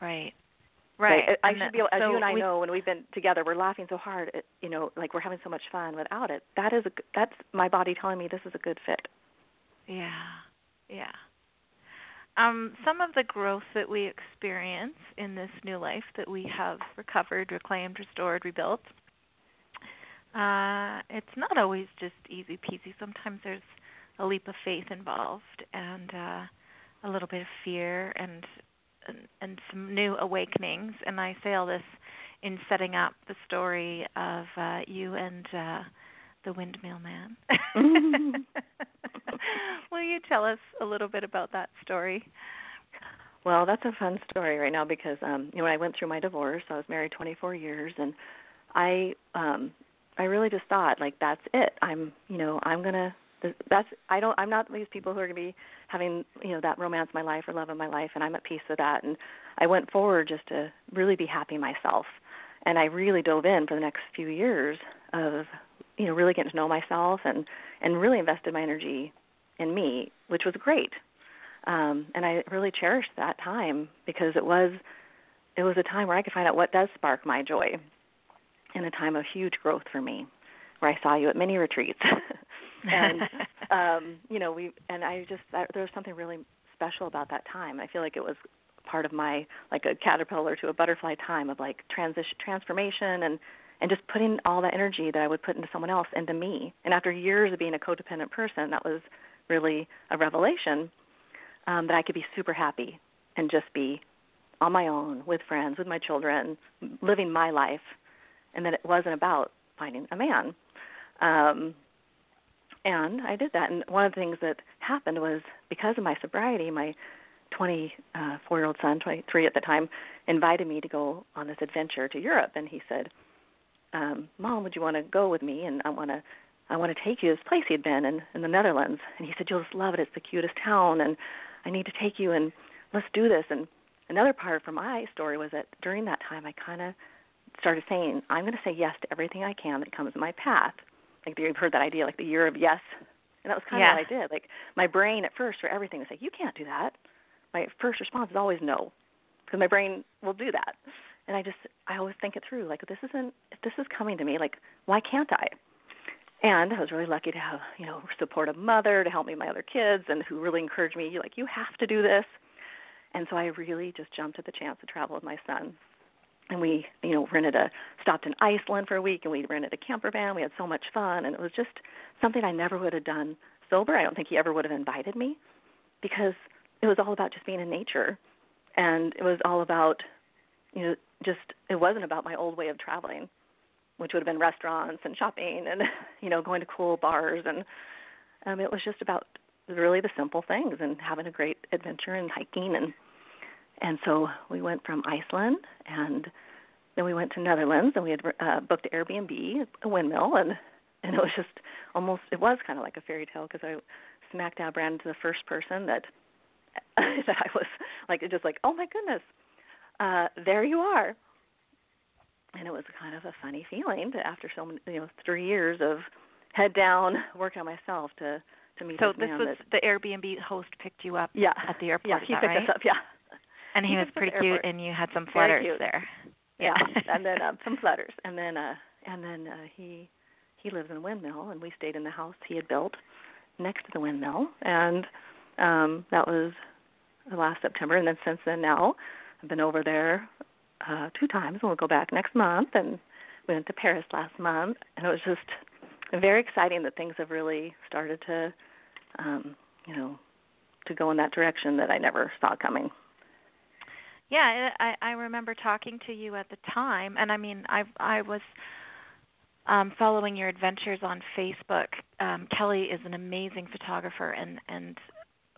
Right. Right. I should be able, as so you and I we- know when we've been together, we're laughing so hard, it, you know, like we're having so much fun without it. That is a that's my body telling me this is a good fit. Yeah. Yeah. um, some of the growth that we experience in this new life that we have recovered, reclaimed, restored, rebuilt, uh, it's not always just easy peasy. Sometimes there's a leap of faith involved and uh, a little bit of fear and, and and some new awakenings. And I say all this in setting up the story of uh, you and uh, the windmill man. Will you tell us a little bit about that story? Well, that's a fun story right now because um you know when I went through my divorce, I was married 24 years and I um I really just thought like that's it. I'm, you know, I'm going to that's I don't I'm not these people who are going to be having, you know, that romance in my life or love in my life and I'm at peace with that and I went forward just to really be happy myself. And I really dove in for the next few years of you know, really getting to know myself and and really invested my energy in me, which was great. Um and I really cherished that time because it was it was a time where I could find out what does spark my joy in a time of huge growth for me, where I saw you at many retreats. and um, you know, we and I just I, there was something really special about that time. I feel like it was part of my like a caterpillar to a butterfly time of like transition transformation and and just putting all that energy that I would put into someone else into me. And after years of being a codependent person, that was really a revelation um, that I could be super happy and just be on my own with friends, with my children, living my life and that it wasn't about finding a man. Um, and I did that. And one of the things that happened was because of my sobriety, my 24 year old son, 23 at the time, invited me to go on this adventure to Europe. And he said, um, "Mom, would you want to go with me? And I want to." I want to take you to this place he'd been in in the Netherlands, and he said you'll just love it. It's the cutest town, and I need to take you and let's do this. And another part from my story was that during that time, I kind of started saying, I'm going to say yes to everything I can that comes in my path. Like you've heard that idea, like the year of yes, and that was kind yeah. of what I did. Like my brain at first for everything was like, you can't do that. My first response is always no, because my brain will do that. And I just, I always think it through. Like this isn't, if this is coming to me, like why can't I? And I was really lucky to have, you know, supportive mother to help me with my other kids, and who really encouraged me. Like, you have to do this. And so I really just jumped at the chance to travel with my son and we you know rented a stopped in Iceland for a week and we rented a camper van. We had so much fun and it was just something I never would have done sober. I don't think he ever would have invited me because it was all about just being in nature and it was all about you know just it wasn't about my old way of traveling which would have been restaurants and shopping and you know going to cool bars. And um it was just about really the simple things and having a great adventure and hiking. And and so we went from Iceland and then we went to Netherlands and we had uh, booked Airbnb, a windmill, and and it was just almost it was kind of like a fairy tale because I smack dab ran into the first person that that I was like just like oh my goodness, uh, there you are, and it was kind of a funny feeling to, after so many you know three years of head down working on myself to to meet so this, this was that, the Airbnb host picked you up yeah. at the airport. yeah he picked right? us up yeah. And he, He was pretty cute, and you had some flutters there. yeah and then um some flutters and then uh and then uh he he lives in a windmill and we stayed in the house he had built next to the windmill. And um that was last september. And then since then now i've been over there uh two times and we'll go back next month and we went to paris last month and it was just very exciting that things have really started to um you know to go in that direction that i never saw coming Yeah, I I remember talking to you at the time, and I mean, I I was um following your adventures on Facebook. Um Kelly is an amazing photographer, and and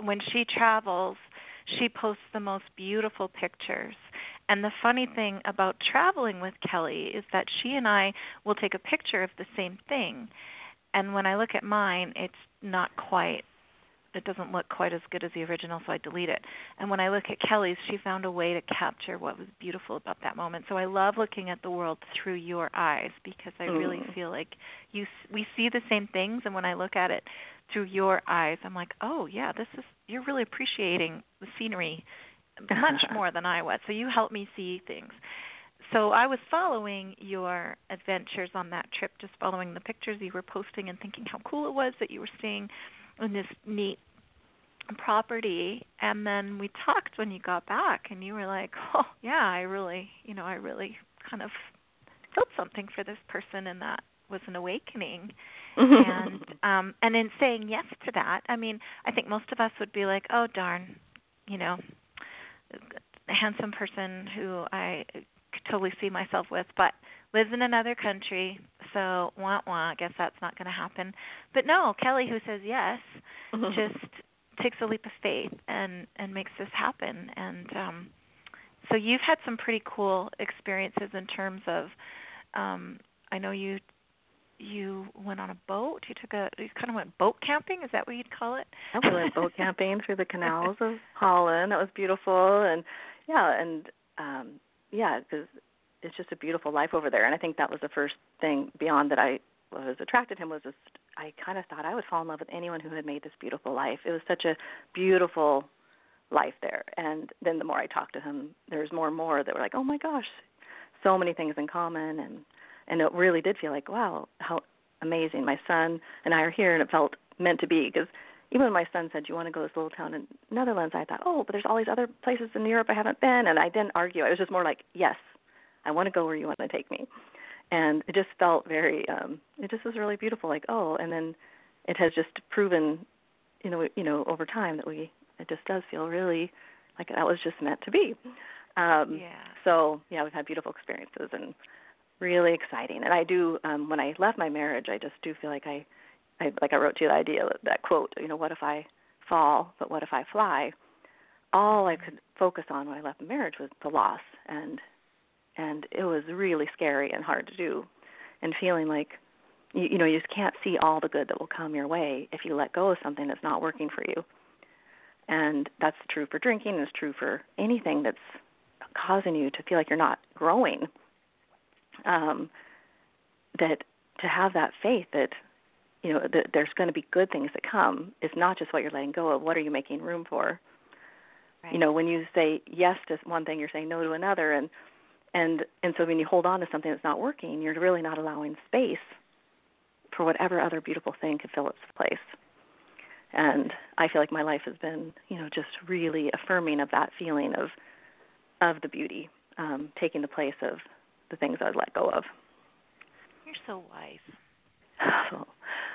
when she travels, she posts the most beautiful pictures. And the funny thing about traveling with Kelly is that she and I will take a picture of the same thing. And when I look at mine, it's not quite it doesn't look quite as good as the original, so I delete it. And when I look at Kelly's, she found a way to capture what was beautiful about that moment. So I love looking at the world through your eyes because I really Mm. feel like you s- we see the same things, and when I look at it through your eyes, I'm like, oh yeah, this is you're really appreciating the scenery much more than I was. So you helped me see things. So I was following your adventures on that trip, just following the pictures you were posting and thinking how cool it was that you were staying in this neat property and then we talked when you got back and you were like oh yeah i really you know i really kind of felt something for this person and that was an awakening and um and in saying yes to that i mean i think most of us would be like oh darn you know a handsome person who i could totally see myself with but lives in another country so wah wah i guess that's not going to happen. But no kelly who says yes just takes a leap of faith and and makes this happen. And um so you've had some pretty cool experiences in terms of um I know you you went on a boat. You took a you kind of went boat camping. Is that what you'd call it? we went boat camping through the canals of Holland. That was beautiful, and yeah, and um yeah, because it's just a beautiful life over there. And I think that was the first thing beyond that I was attracted to him was just I kind of thought I would fall in love with anyone who had made this beautiful life. It was such a beautiful life there. And then the more I talked to him, there was more and more that were like, "Oh my gosh, so many things in common." And and it really did feel like, "Wow, how amazing! My son and I are here," and it felt meant to be because even when my son said, "Do you want to go to this little town in Netherlands?" I thought, "Oh, but there's all these other places in Europe I haven't been," and I didn't argue. I was just more like, "Yes, I want to go where you want to take me." and it just felt very um it just was really beautiful like oh and then it has just proven you know you know over time that we it just does feel really like that was just meant to be um yeah. so yeah we've had beautiful experiences and really exciting. And i do um when i left my marriage i just do feel like i i like i wrote to you the idea that, quote you know what if i fall but what if i fly? All i could focus on when i left the marriage was the loss and and it was really scary and hard to do and feeling like you, you know you just can't see all the good that will come your way if you let go of something that's not working for you. And that's true for drinking it's true for anything that's causing you to feel like you're not growing um that to have that faith that you know that there's going to be good things that come is not just what you're letting go of what are you making room for right. you know when you say yes to one thing you're saying no to another and and and so when you hold on to something that's not working you're really not allowing space for whatever other beautiful thing could fill its place and i feel like my life has been you know just really affirming of that feeling of of the beauty um taking the place of the things i'd let go of you're so wise so,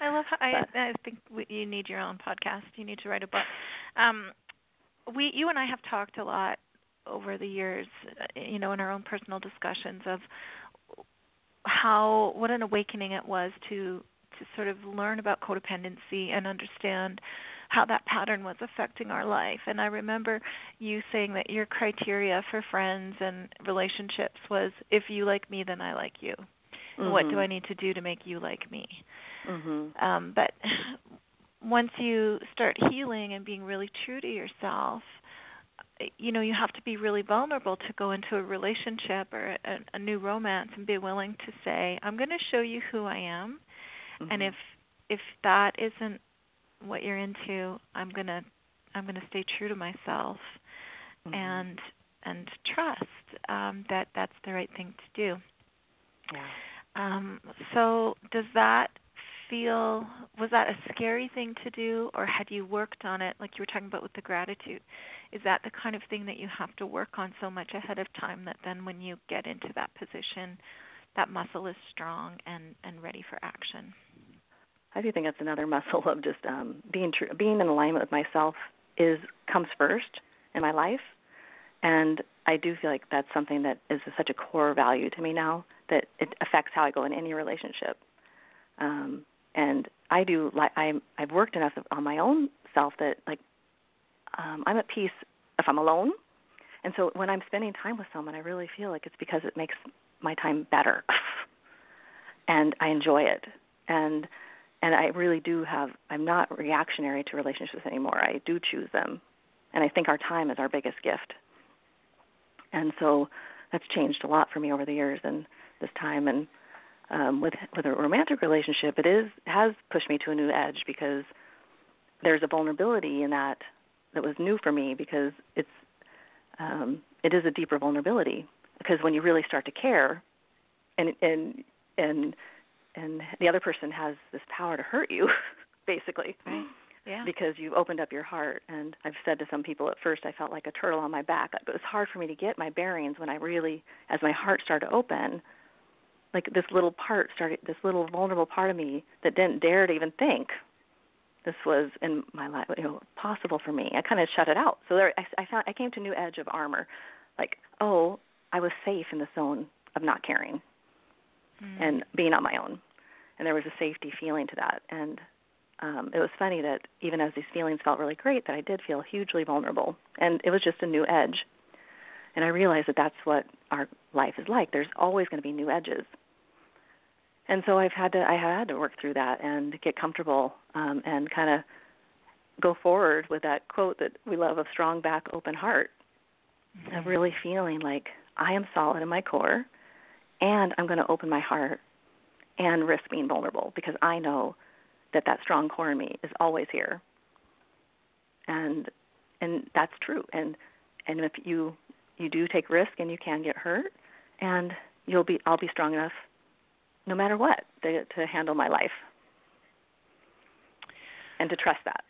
I love how I I think you need your own podcast. You need to write a book. Um, we you and I have talked a lot over the years, you know, in our own personal discussions of how what an awakening it was to to sort of learn about codependency and understand how that pattern was affecting our life. And I remember you saying that your criteria for friends and relationships was if you like me, then I like you. Mm-hmm. What do I need to do to make you like me? Mm-hmm. Um, but once you start healing and being really true to yourself, you know you have to be really vulnerable to go into a relationship or a, a new romance and be willing to say i'm going to show you who i am mm-hmm. and if if that isn't what you're into i'm going to i'm going to stay true to myself mm-hmm. and and trust um that that's the right thing to do. Yeah. Um so does that feel was that a scary thing to do or had you worked on it? Like you were talking about with the gratitude. Is that the kind of thing that you have to work on so much ahead of time that then when you get into that position that muscle is strong and and ready for action i do think that's another muscle of just um being true being in alignment with myself is comes first in my life and i do feel like that's something that is such a core value to me now that it affects how i go in any relationship um and I do like I'm I've worked enough on my own self that like um I'm at peace if I'm alone. And so when I'm spending time with someone, I really feel like it's because it makes my time better. and I enjoy it. And and I really do have I'm not reactionary to relationships anymore. I do choose them. And I think our time is our biggest gift. And so that's changed a lot for me over the years and this time and um, with with a romantic relationship, it is has pushed me to a new edge because there's a vulnerability in that that was new for me because it's um, it is a deeper vulnerability because when you really start to care and and and and the other person has this power to hurt you basically right. Yeah. Because you've opened up your heart and I've said to some people at first I felt like a turtle on my back. It was hard for me to get my bearings when I really as my heart started to open, like this little part started this little vulnerable part of me that didn't dare to even think this was in my life you know possible for me i kind of shut it out so there i, I found i came to a new edge of armor like oh i was safe in the zone of not caring mm. and being on my own and there was a safety feeling to that. And um it was funny that even as these feelings felt really great that i did feel hugely vulnerable. And it was just a new edge. And i realized that that's what our life is like. There's always going to be new edges. And so I've had to I had to work through that and get comfortable um, and kind of go forward with that quote that we love of strong back, open heart, mm-hmm. of really feeling like I am solid in my core, and I'm going to open my heart and risk being vulnerable because I know that that strong core in me is always here, and and that's true. And and if you you do take risk and you can get hurt, and you'll be I'll be strong enough no matter what, to, to handle my life and to trust that.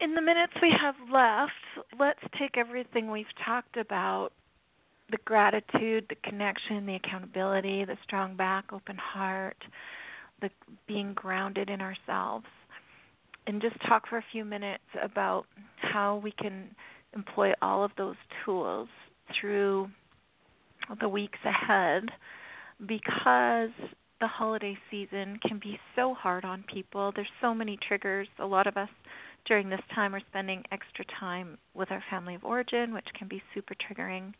In the minutes we have left, let's take everything we've talked about the gratitude, the connection, the accountability, the strong back, open heart, the being grounded in ourselves, and just talk for a few minutes about how we can employ all of those tools through the weeks ahead because the holiday season can be so hard on people. There's so many triggers. A lot of us during this time are spending extra time with our family of origin, which can be super triggering.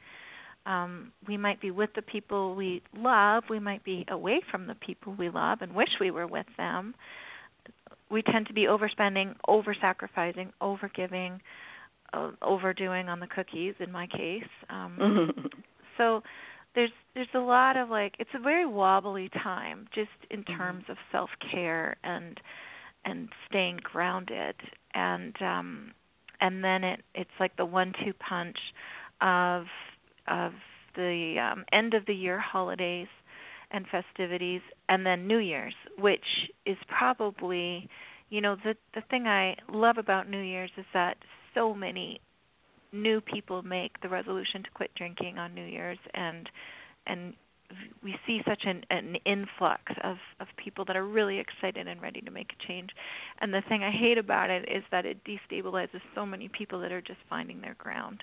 Um, we might be with the people we love. We might be away from the people we love and wish we were with them. We tend to be overspending, over sacrificing, over giving, uh, overdoing on the cookies. In my case, um, so there's there's a lot of like it's a very wobbly time just in mm-hmm. terms mm-hmm. of self care and and staying grounded and um and then it it's like the one two punch of of the um end of the year holidays and festivities and then new year's which is probably you know the the thing i love about new year's is that so many new people make the resolution to quit drinking on New Year's and and we see such an, an influx of, of people that are really excited and ready to make a change. And the thing I hate about it is that it destabilizes so many people that are just finding their ground.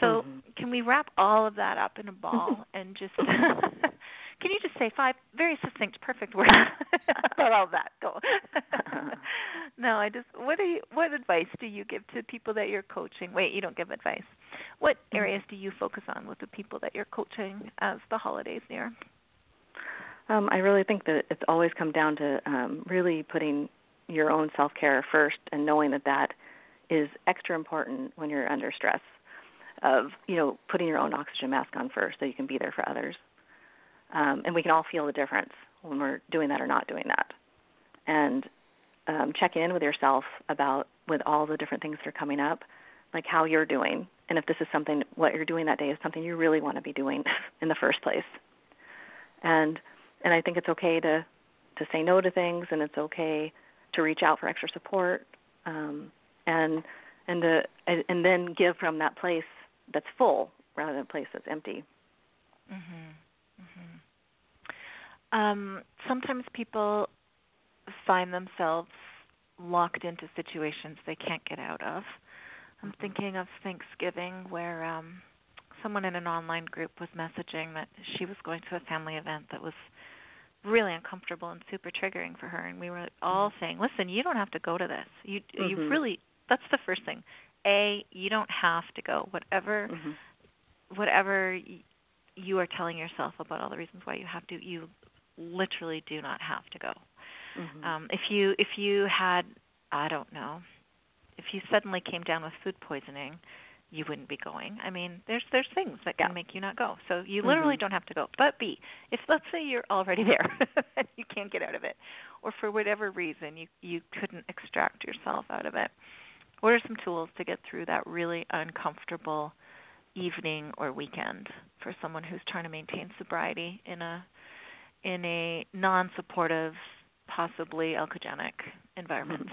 So, mm-hmm. can we wrap all of that up in a ball and just Can you just say five very succinct, perfect words about all that? Go. no, I just. What do you? What advice do you give to people that you're coaching? Wait, you don't give advice. What mm-hmm. areas do you focus on with the people that you're coaching as the holidays near? Um, I really think that it's always come down to um, really putting your own self care first and knowing that that is extra important when you're under stress of you know putting your own oxygen mask on first so you can be there for others um, and we can all feel the difference when we're doing that or not doing that. And um, check in with yourself about with all the different things that are coming up, like how you're doing, and if this is something what you're doing that day is something you really want to be doing in the first place. And and I think it's okay to to say no to things, and it's okay to reach out for extra support, um, and and to and then give from that place that's full rather than a place that's empty. Mhm. Mm-hmm. Um, sometimes people find themselves locked into situations they can't get out of. I'm mm-hmm. thinking of Thanksgiving where um someone in an online group was messaging that she was going to a family event that was really uncomfortable and super triggering for her and we were all mm-hmm. saying, "Listen, you don't have to go to this. You mm-hmm. you really that's the first thing. A, you don't have to go. Whatever mm-hmm. whatever you are telling yourself about all the reasons why you have to you literally do not have to go mm-hmm. um if you if you had i don't know if you suddenly came down with food poisoning you wouldn't be going i mean there's there's things that can yeah. make you not go so you literally mm-hmm. don't have to go but b if let's say you're already there and you can't get out of it or for whatever reason you you couldn't extract yourself out of it what are some tools to get through that really uncomfortable evening or weekend for someone who's trying to maintain sobriety in a in a non-supportive, possibly alcoholic environment.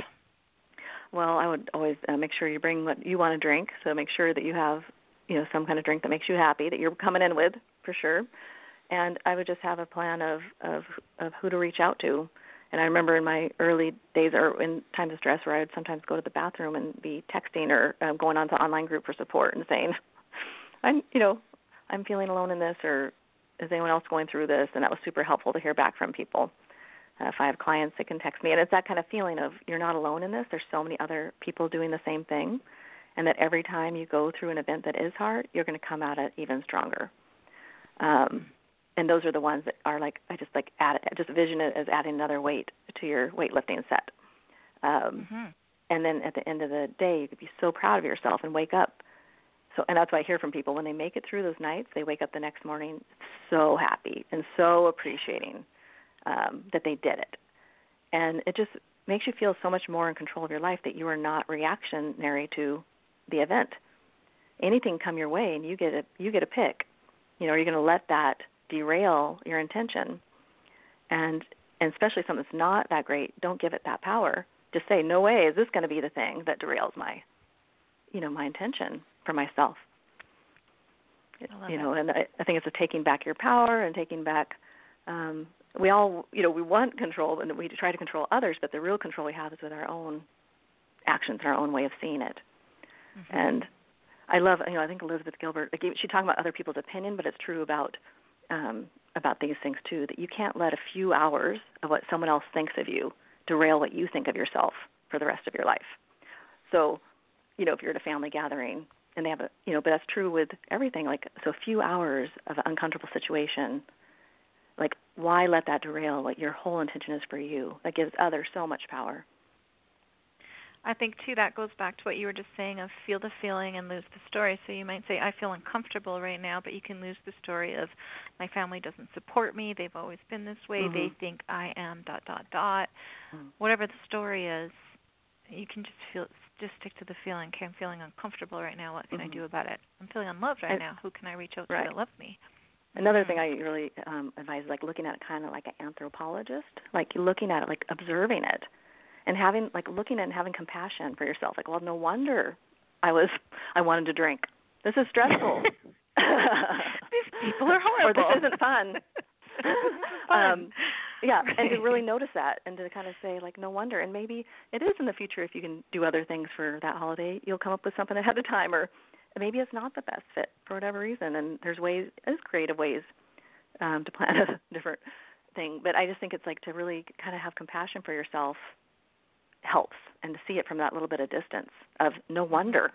well, I would always uh, make sure you bring what you want to drink. So make sure that you have, you know, some kind of drink that makes you happy that you're coming in with for sure. And I would just have a plan of of of who to reach out to. And I remember in my early days or in times of stress where I would sometimes go to the bathroom and be texting or um, going on to online group for support and saying, I'm, you know, I'm feeling alone in this or is anyone else going through this? And that was super helpful to hear back from people. Uh, if I have clients that can text me, and it's that kind of feeling of you're not alone in this. There's so many other people doing the same thing, and that every time you go through an event that is hard, you're going to come out it even stronger. Um, and those are the ones that are like I just like add just vision it as adding another weight to your weightlifting set. Um, mm-hmm. And then at the end of the day, you could be so proud of yourself and wake up. So, and that's what I hear from people when they make it through those nights. They wake up the next morning so happy and so appreciating um, that they did it, and it just makes you feel so much more in control of your life that you are not reactionary to the event. Anything come your way, and you get a you get a pick. You know, are you going to let that derail your intention? And and especially something that's not that great, don't give it that power. Just say, no way is this going to be the thing that derails my, you know, my intention for myself. You know, and I, I think it's a taking back your power and taking back um, we all you know we want control and we try to control others but the real control we have is with our own actions and our own way of seeing it mm-hmm. and i love you know i think elizabeth gilbert like she talking about other people's opinion but it's true about um about these things too that you can't let a few hours of what someone else thinks of you derail what you think of yourself for the rest of your life so you know if you're at a family gathering and they have a you know but that's true with everything like so a few hours of an uncomfortable situation like why let that derail what your whole intention is for you? That gives others so much power. I think too that goes back to what you were just saying of feel the feeling and lose the story. So you might say i feel uncomfortable right now but you can lose the story of my family doesn't support me. They've always been this way. Mm-hmm. they think i am dot dot dot. Mm-hmm. whatever the story is you can just feel just stick to the feeling okay i'm feeling uncomfortable right now what can mm-hmm. i do about it i'm feeling unloved right and, now who can i reach out to that loves me Another thing I really um, advise is like looking at it kind of like an anthropologist, like looking at it, like observing it, and having like looking at and having compassion for yourself. Like, well, no wonder I was I wanted to drink. This is stressful. These people are horrible. or this isn't fun. um, yeah, and to really notice that and to kind of say like, no wonder. And maybe it is in the future if you can do other things for that holiday, you'll come up with something ahead of time or maybe it's not the best fit for whatever reason and there's ways there's creative ways um to plan a different thing but i just think it's like to really kind of have compassion for yourself helps and to see it from that little bit of distance of no wonder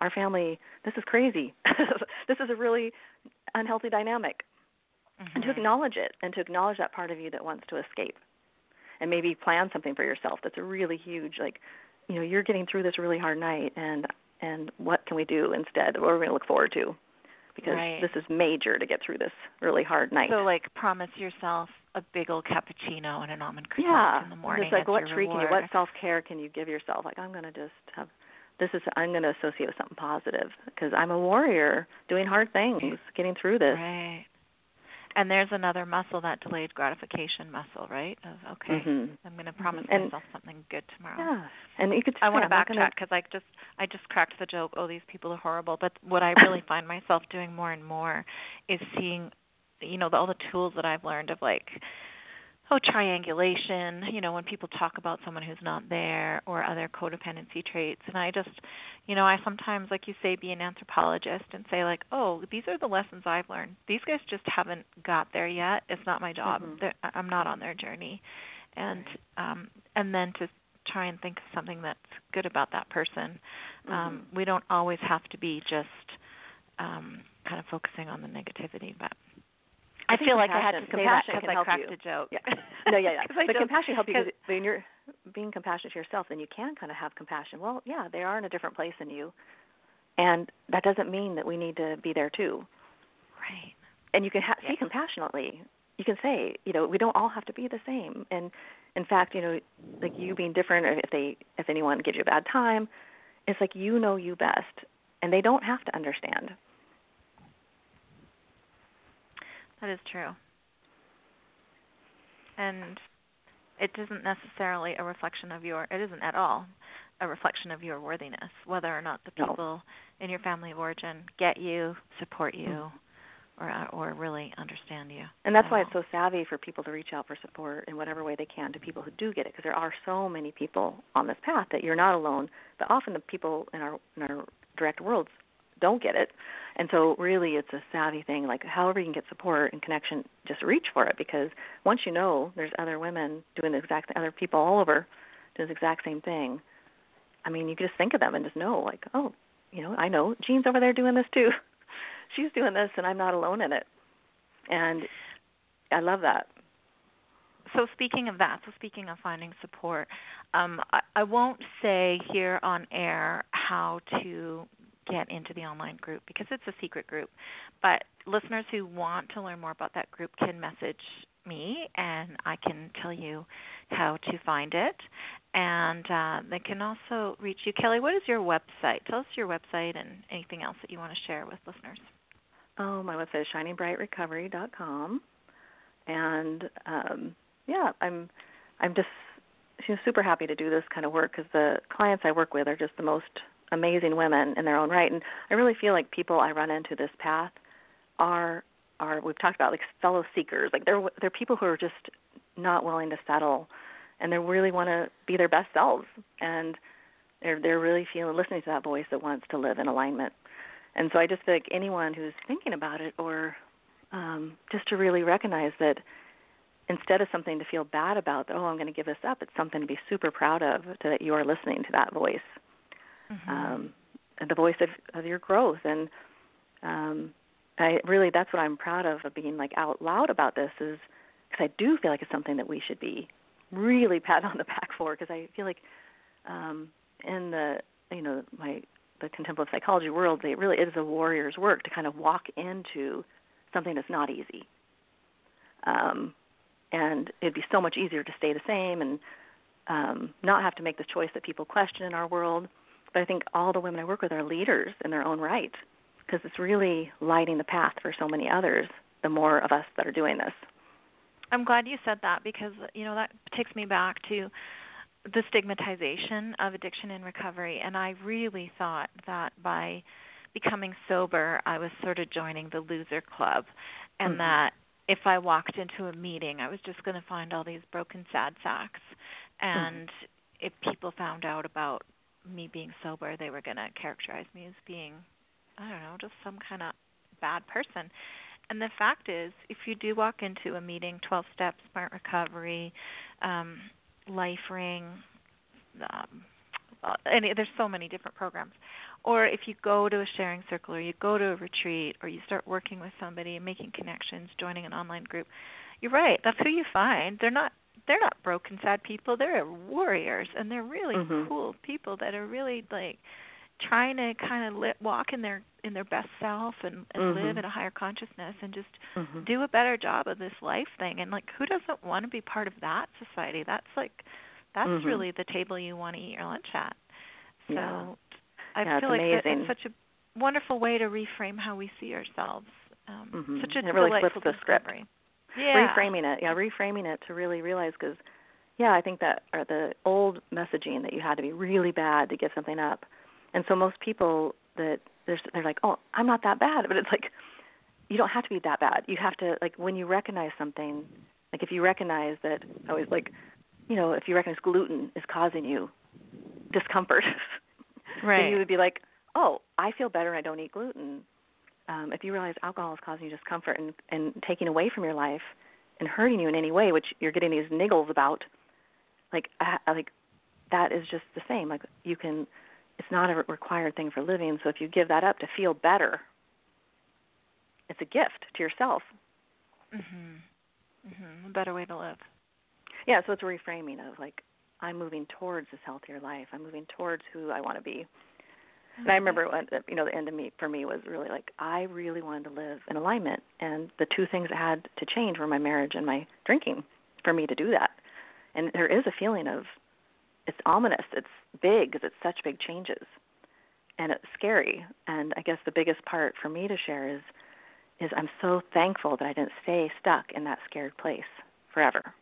our family this is crazy this is a really unhealthy dynamic mm-hmm. and to mm-hmm. acknowledge it and to acknowledge that part of you that wants to escape and maybe plan something for yourself that's a really huge like you know you're getting through this really hard night and and what can we do instead? What are we going to look forward to? Because right. this is major to get through this really hard night. So, like, promise yourself a big old cappuccino and an almond croissant yeah. in the morning. Just like, what treat can you, what self care can you give yourself? Like, I'm going to just have this is I'm going to associate with something positive because I'm a warrior doing hard things, getting through this. Right. And there's another muscle, that delayed gratification muscle, right? Of okay, mm-hmm. I'm going to promise mm-hmm. myself something good tomorrow. Yeah, and you could. I want to backtrack because I just I just cracked the joke. Oh, these people are horrible. But what I really find myself doing more and more is seeing, you know, the, all the tools that I've learned of like oh triangulation you know when people talk about someone who's not there or other codependency traits. And i just you know i sometimes like you say be an anthropologist and say like oh these are the lessons i've learned. These guys just haven't got there yet. It's not my job. Mm-hmm. i'm not on their journey. And um and then to try and think of something that's good about that person. Mm-hmm. um we don't always have to be just um kind of focusing on the negativity but I, feel like I had to say that because I cracked you. a joke. Yeah. No, yeah, yeah. but compassion helps you because when you're being compassionate to yourself, then you can kind of have compassion. Well, yeah, they are in a different place than you, and that doesn't mean that we need to be there too. Right. And you can ha- say compassionately. You can say, you know, we don't all have to be the same. And in fact, you know, like you being different, or if they, if anyone gives you a bad time, it's like you know you best, and they don't have to understand. That is true. And it isn't necessarily a reflection of your it isn't at all a reflection of your worthiness, whether or not the people no. in your family of origin get you, support you, mm-hmm or uh, or really understand you. And that's why it's so savvy for people to reach out for support in whatever way they can to people who do get it, because there are so many people on this path that you're not alone. But often the people in our in our direct worlds don't get it, and so really it's a savvy thing. Like however you can get support and connection, just reach for it because once you know there's other women doing the exact other people all over doing the exact same thing. I mean, you can just think of them and just know, like, oh, you know, I know Jean's over there doing this too. she's doing this and I'm not alone in it. And I love that. So speaking of that, so speaking of finding support, um, I, I won't say here on air how to get into the online group because it's a secret group. But listeners who want to learn more about that group can message me and I can tell you how to find it. And uh, they can also reach you. Kelly, what is your website? Tell us your website and anything else that you want to share with listeners. Oh, my website is shiningbrightrecovery.com, and um, yeah, I'm I'm just super happy to do this kind of work because the clients I work with are just the most amazing women in their own right, and I really feel like people I run into this path are are we've talked about like fellow seekers, like they're they're people who are just not willing to settle, and they really want to be their best selves, and they're they're really feeling listening to that voice that wants to live in alignment. And so I just like anyone who's thinking about it, or um, just to really recognize that instead of something to feel bad about, oh, I'm going to give this up, it's something to be super proud of that you are listening to that voice, mm-hmm. um, the voice of, of your growth. And um, I really, that's what I'm proud of, of being like out loud about this, is because I do feel like it's something that we should be really pat on the back for, because I feel like um, in the you know my the contemplative psychology world, it really is a warrior's work to kind of walk into something that's not easy. Um, and it'd be so much easier to stay the same and um, not have to make the choice that people question in our world. But I think all the women I work with are leaders in their own right because it's really lighting the path for so many others, the more of us that are doing this. I'm glad you said that because you know that takes me back to the stigmatization of addiction and recovery and I really thought that by becoming sober I was sort of joining the loser club and mm-hmm. that if I walked into a meeting I was just going to find all these broken sad sacks and mm-hmm. if people found out about me being sober they were going to characterize me as being I don't know just some kind of bad person and the fact is if you do walk into a meeting 12 steps smart recovery um LifeRing, um, uh, and there's so many different programs. Or if you go to a sharing circle, or you go to a retreat, or you start working with somebody and making connections, joining an online group, you're right. That's who you find. They're not they're not broken sad people. They're warriors, and they're really mm-hmm. cool people that are really like trying to kind of li- walk in their in their best self and, and mm-hmm. live in a higher consciousness and just mm-hmm. do a better job of this life thing and like who doesn't want to be part of that society that's like that's mm-hmm. really the table you want to eat your lunch at so yeah. i yeah, feel like amazing. it's such a wonderful way to reframe how we see ourselves um mm-hmm. such a it really delightful flips the script discovery. Yeah reframing it yeah reframing it to really realize because yeah i think that or the old messaging that you had to be really bad to give something up and so most people that they're they're like, "Oh, I'm not that bad," but it's like you don't have to be that bad. You have to like when you recognize something, like if you recognize that oh, I always like, you know, if you recognize gluten is causing you discomfort, right. then you would be like, "Oh, I feel better. I don't eat gluten." Um, if you realize alcohol is causing you discomfort and and taking away from your life and hurting you in any way, which you're getting these niggles about, like uh, like that is just the same. Like you can it's not a required thing for living. So if you give that up to feel better, it's a gift to yourself. Mhm. Mhm. A better way to live. Yeah, so it's a reframing of like I'm moving towards this healthier life. I'm moving towards who I want to be. And I remember when you know the end of me for me was really like I really wanted to live in alignment, and the two things that had to change were my marriage and my drinking for me to do that. And there is a feeling of it's ominous. It's big because it's such big changes, and it's scary. And I guess the biggest part for me to share is is I'm so thankful that I didn't stay stuck in that scared place forever.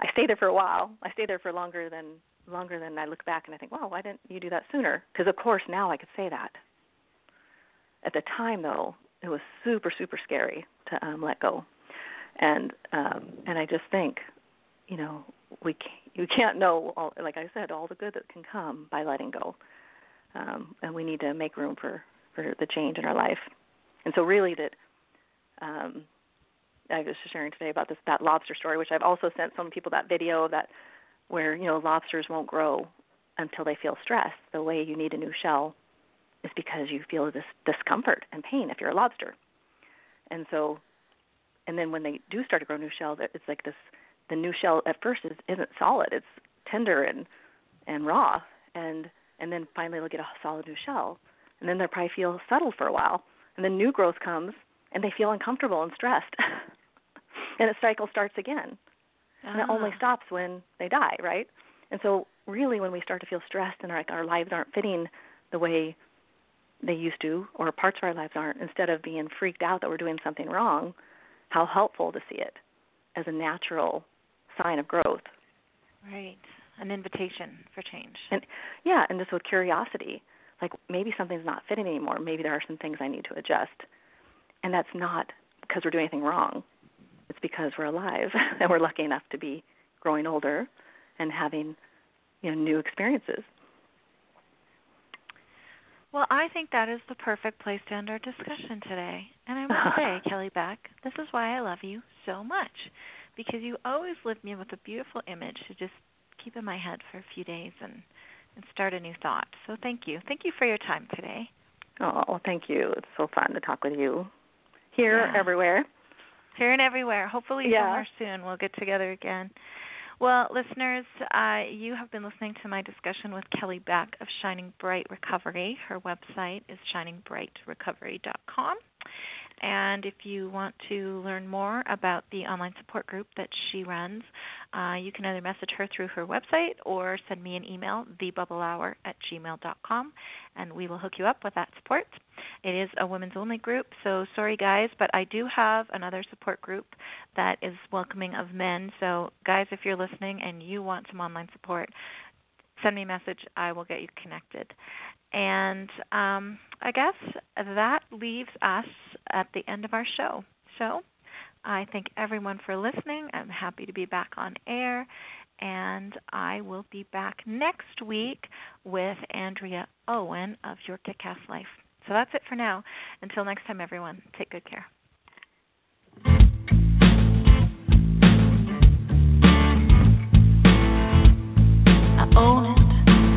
I stayed there for a while. I stayed there for longer than longer than I look back and I think, wow, why didn't you do that sooner? Because of course now I could say that. At the time though, it was super super scary to um let go. And um and I just think, you know, we can't, you can't know all like I said all the good that can come by letting go. Um and we need to make room for for the change in our life. And so really that um I was sharing today about this that lobster story, which I've also sent some people that video that where you know lobsters won't grow until they feel stress. The way you need a new shell is because you feel this discomfort and pain if you're a lobster. And so, and then when they do start to grow new shells, it's like this. The new shell at first is isn't solid. It's tender and and raw, and and then finally they'll get a solid new shell, and then they'll probably feel settled for a while, and then new growth comes, and they feel uncomfortable and stressed. and the cycle starts again. Ah. And it only ah. stops when they die, right? And so really when we start to feel stressed and our, our lives aren't fitting the way they used to or parts of our lives aren't, instead of being freaked out that we're doing something wrong, how helpful to see it as a natural sign of growth. Right. An invitation for change. And yeah, and just with curiosity. Like maybe something's not fitting anymore. Maybe there are some things I need to adjust. And that's not because we're doing anything wrong. It's because we're alive and we're lucky enough to be growing older and having you know new experiences. Well, I think that is the perfect place to end our discussion today. And I must say, Kelly Beck, this is why I love you so much. Because you always leave me with a beautiful image to just keep in my head for a few days and, and start a new thought. So thank you. Thank you for your time today. Oh, thank you. It's so fun to talk with you. Here, yeah. everywhere. Here and everywhere. Hopefully yeah. somewhere soon we'll get together again. Well, listeners, uh, you have been listening to my discussion with Kelly Beck of Shining Bright Recovery. Her website is shiningbrightrecovery.com. And if you want to learn more about the online support group that she runs, uh, you can either message her through her website or send me an email, thebubblehour at gmail.com, and we will hook you up with that support. It is a women's only group, so sorry guys, but I do have another support group that is welcoming of men. So, guys, if you're listening and you want some online support, send me a message. I will get you connected. And um, I guess that leaves us at the end of our show. So I thank everyone for listening. I'm happy to be back on air. And I will be back next week with Andrea Owen of Your Kickass Life. So that's it for now. Until next time, everyone, take good care. I own it.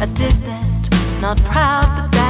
I did that. Not proud, but that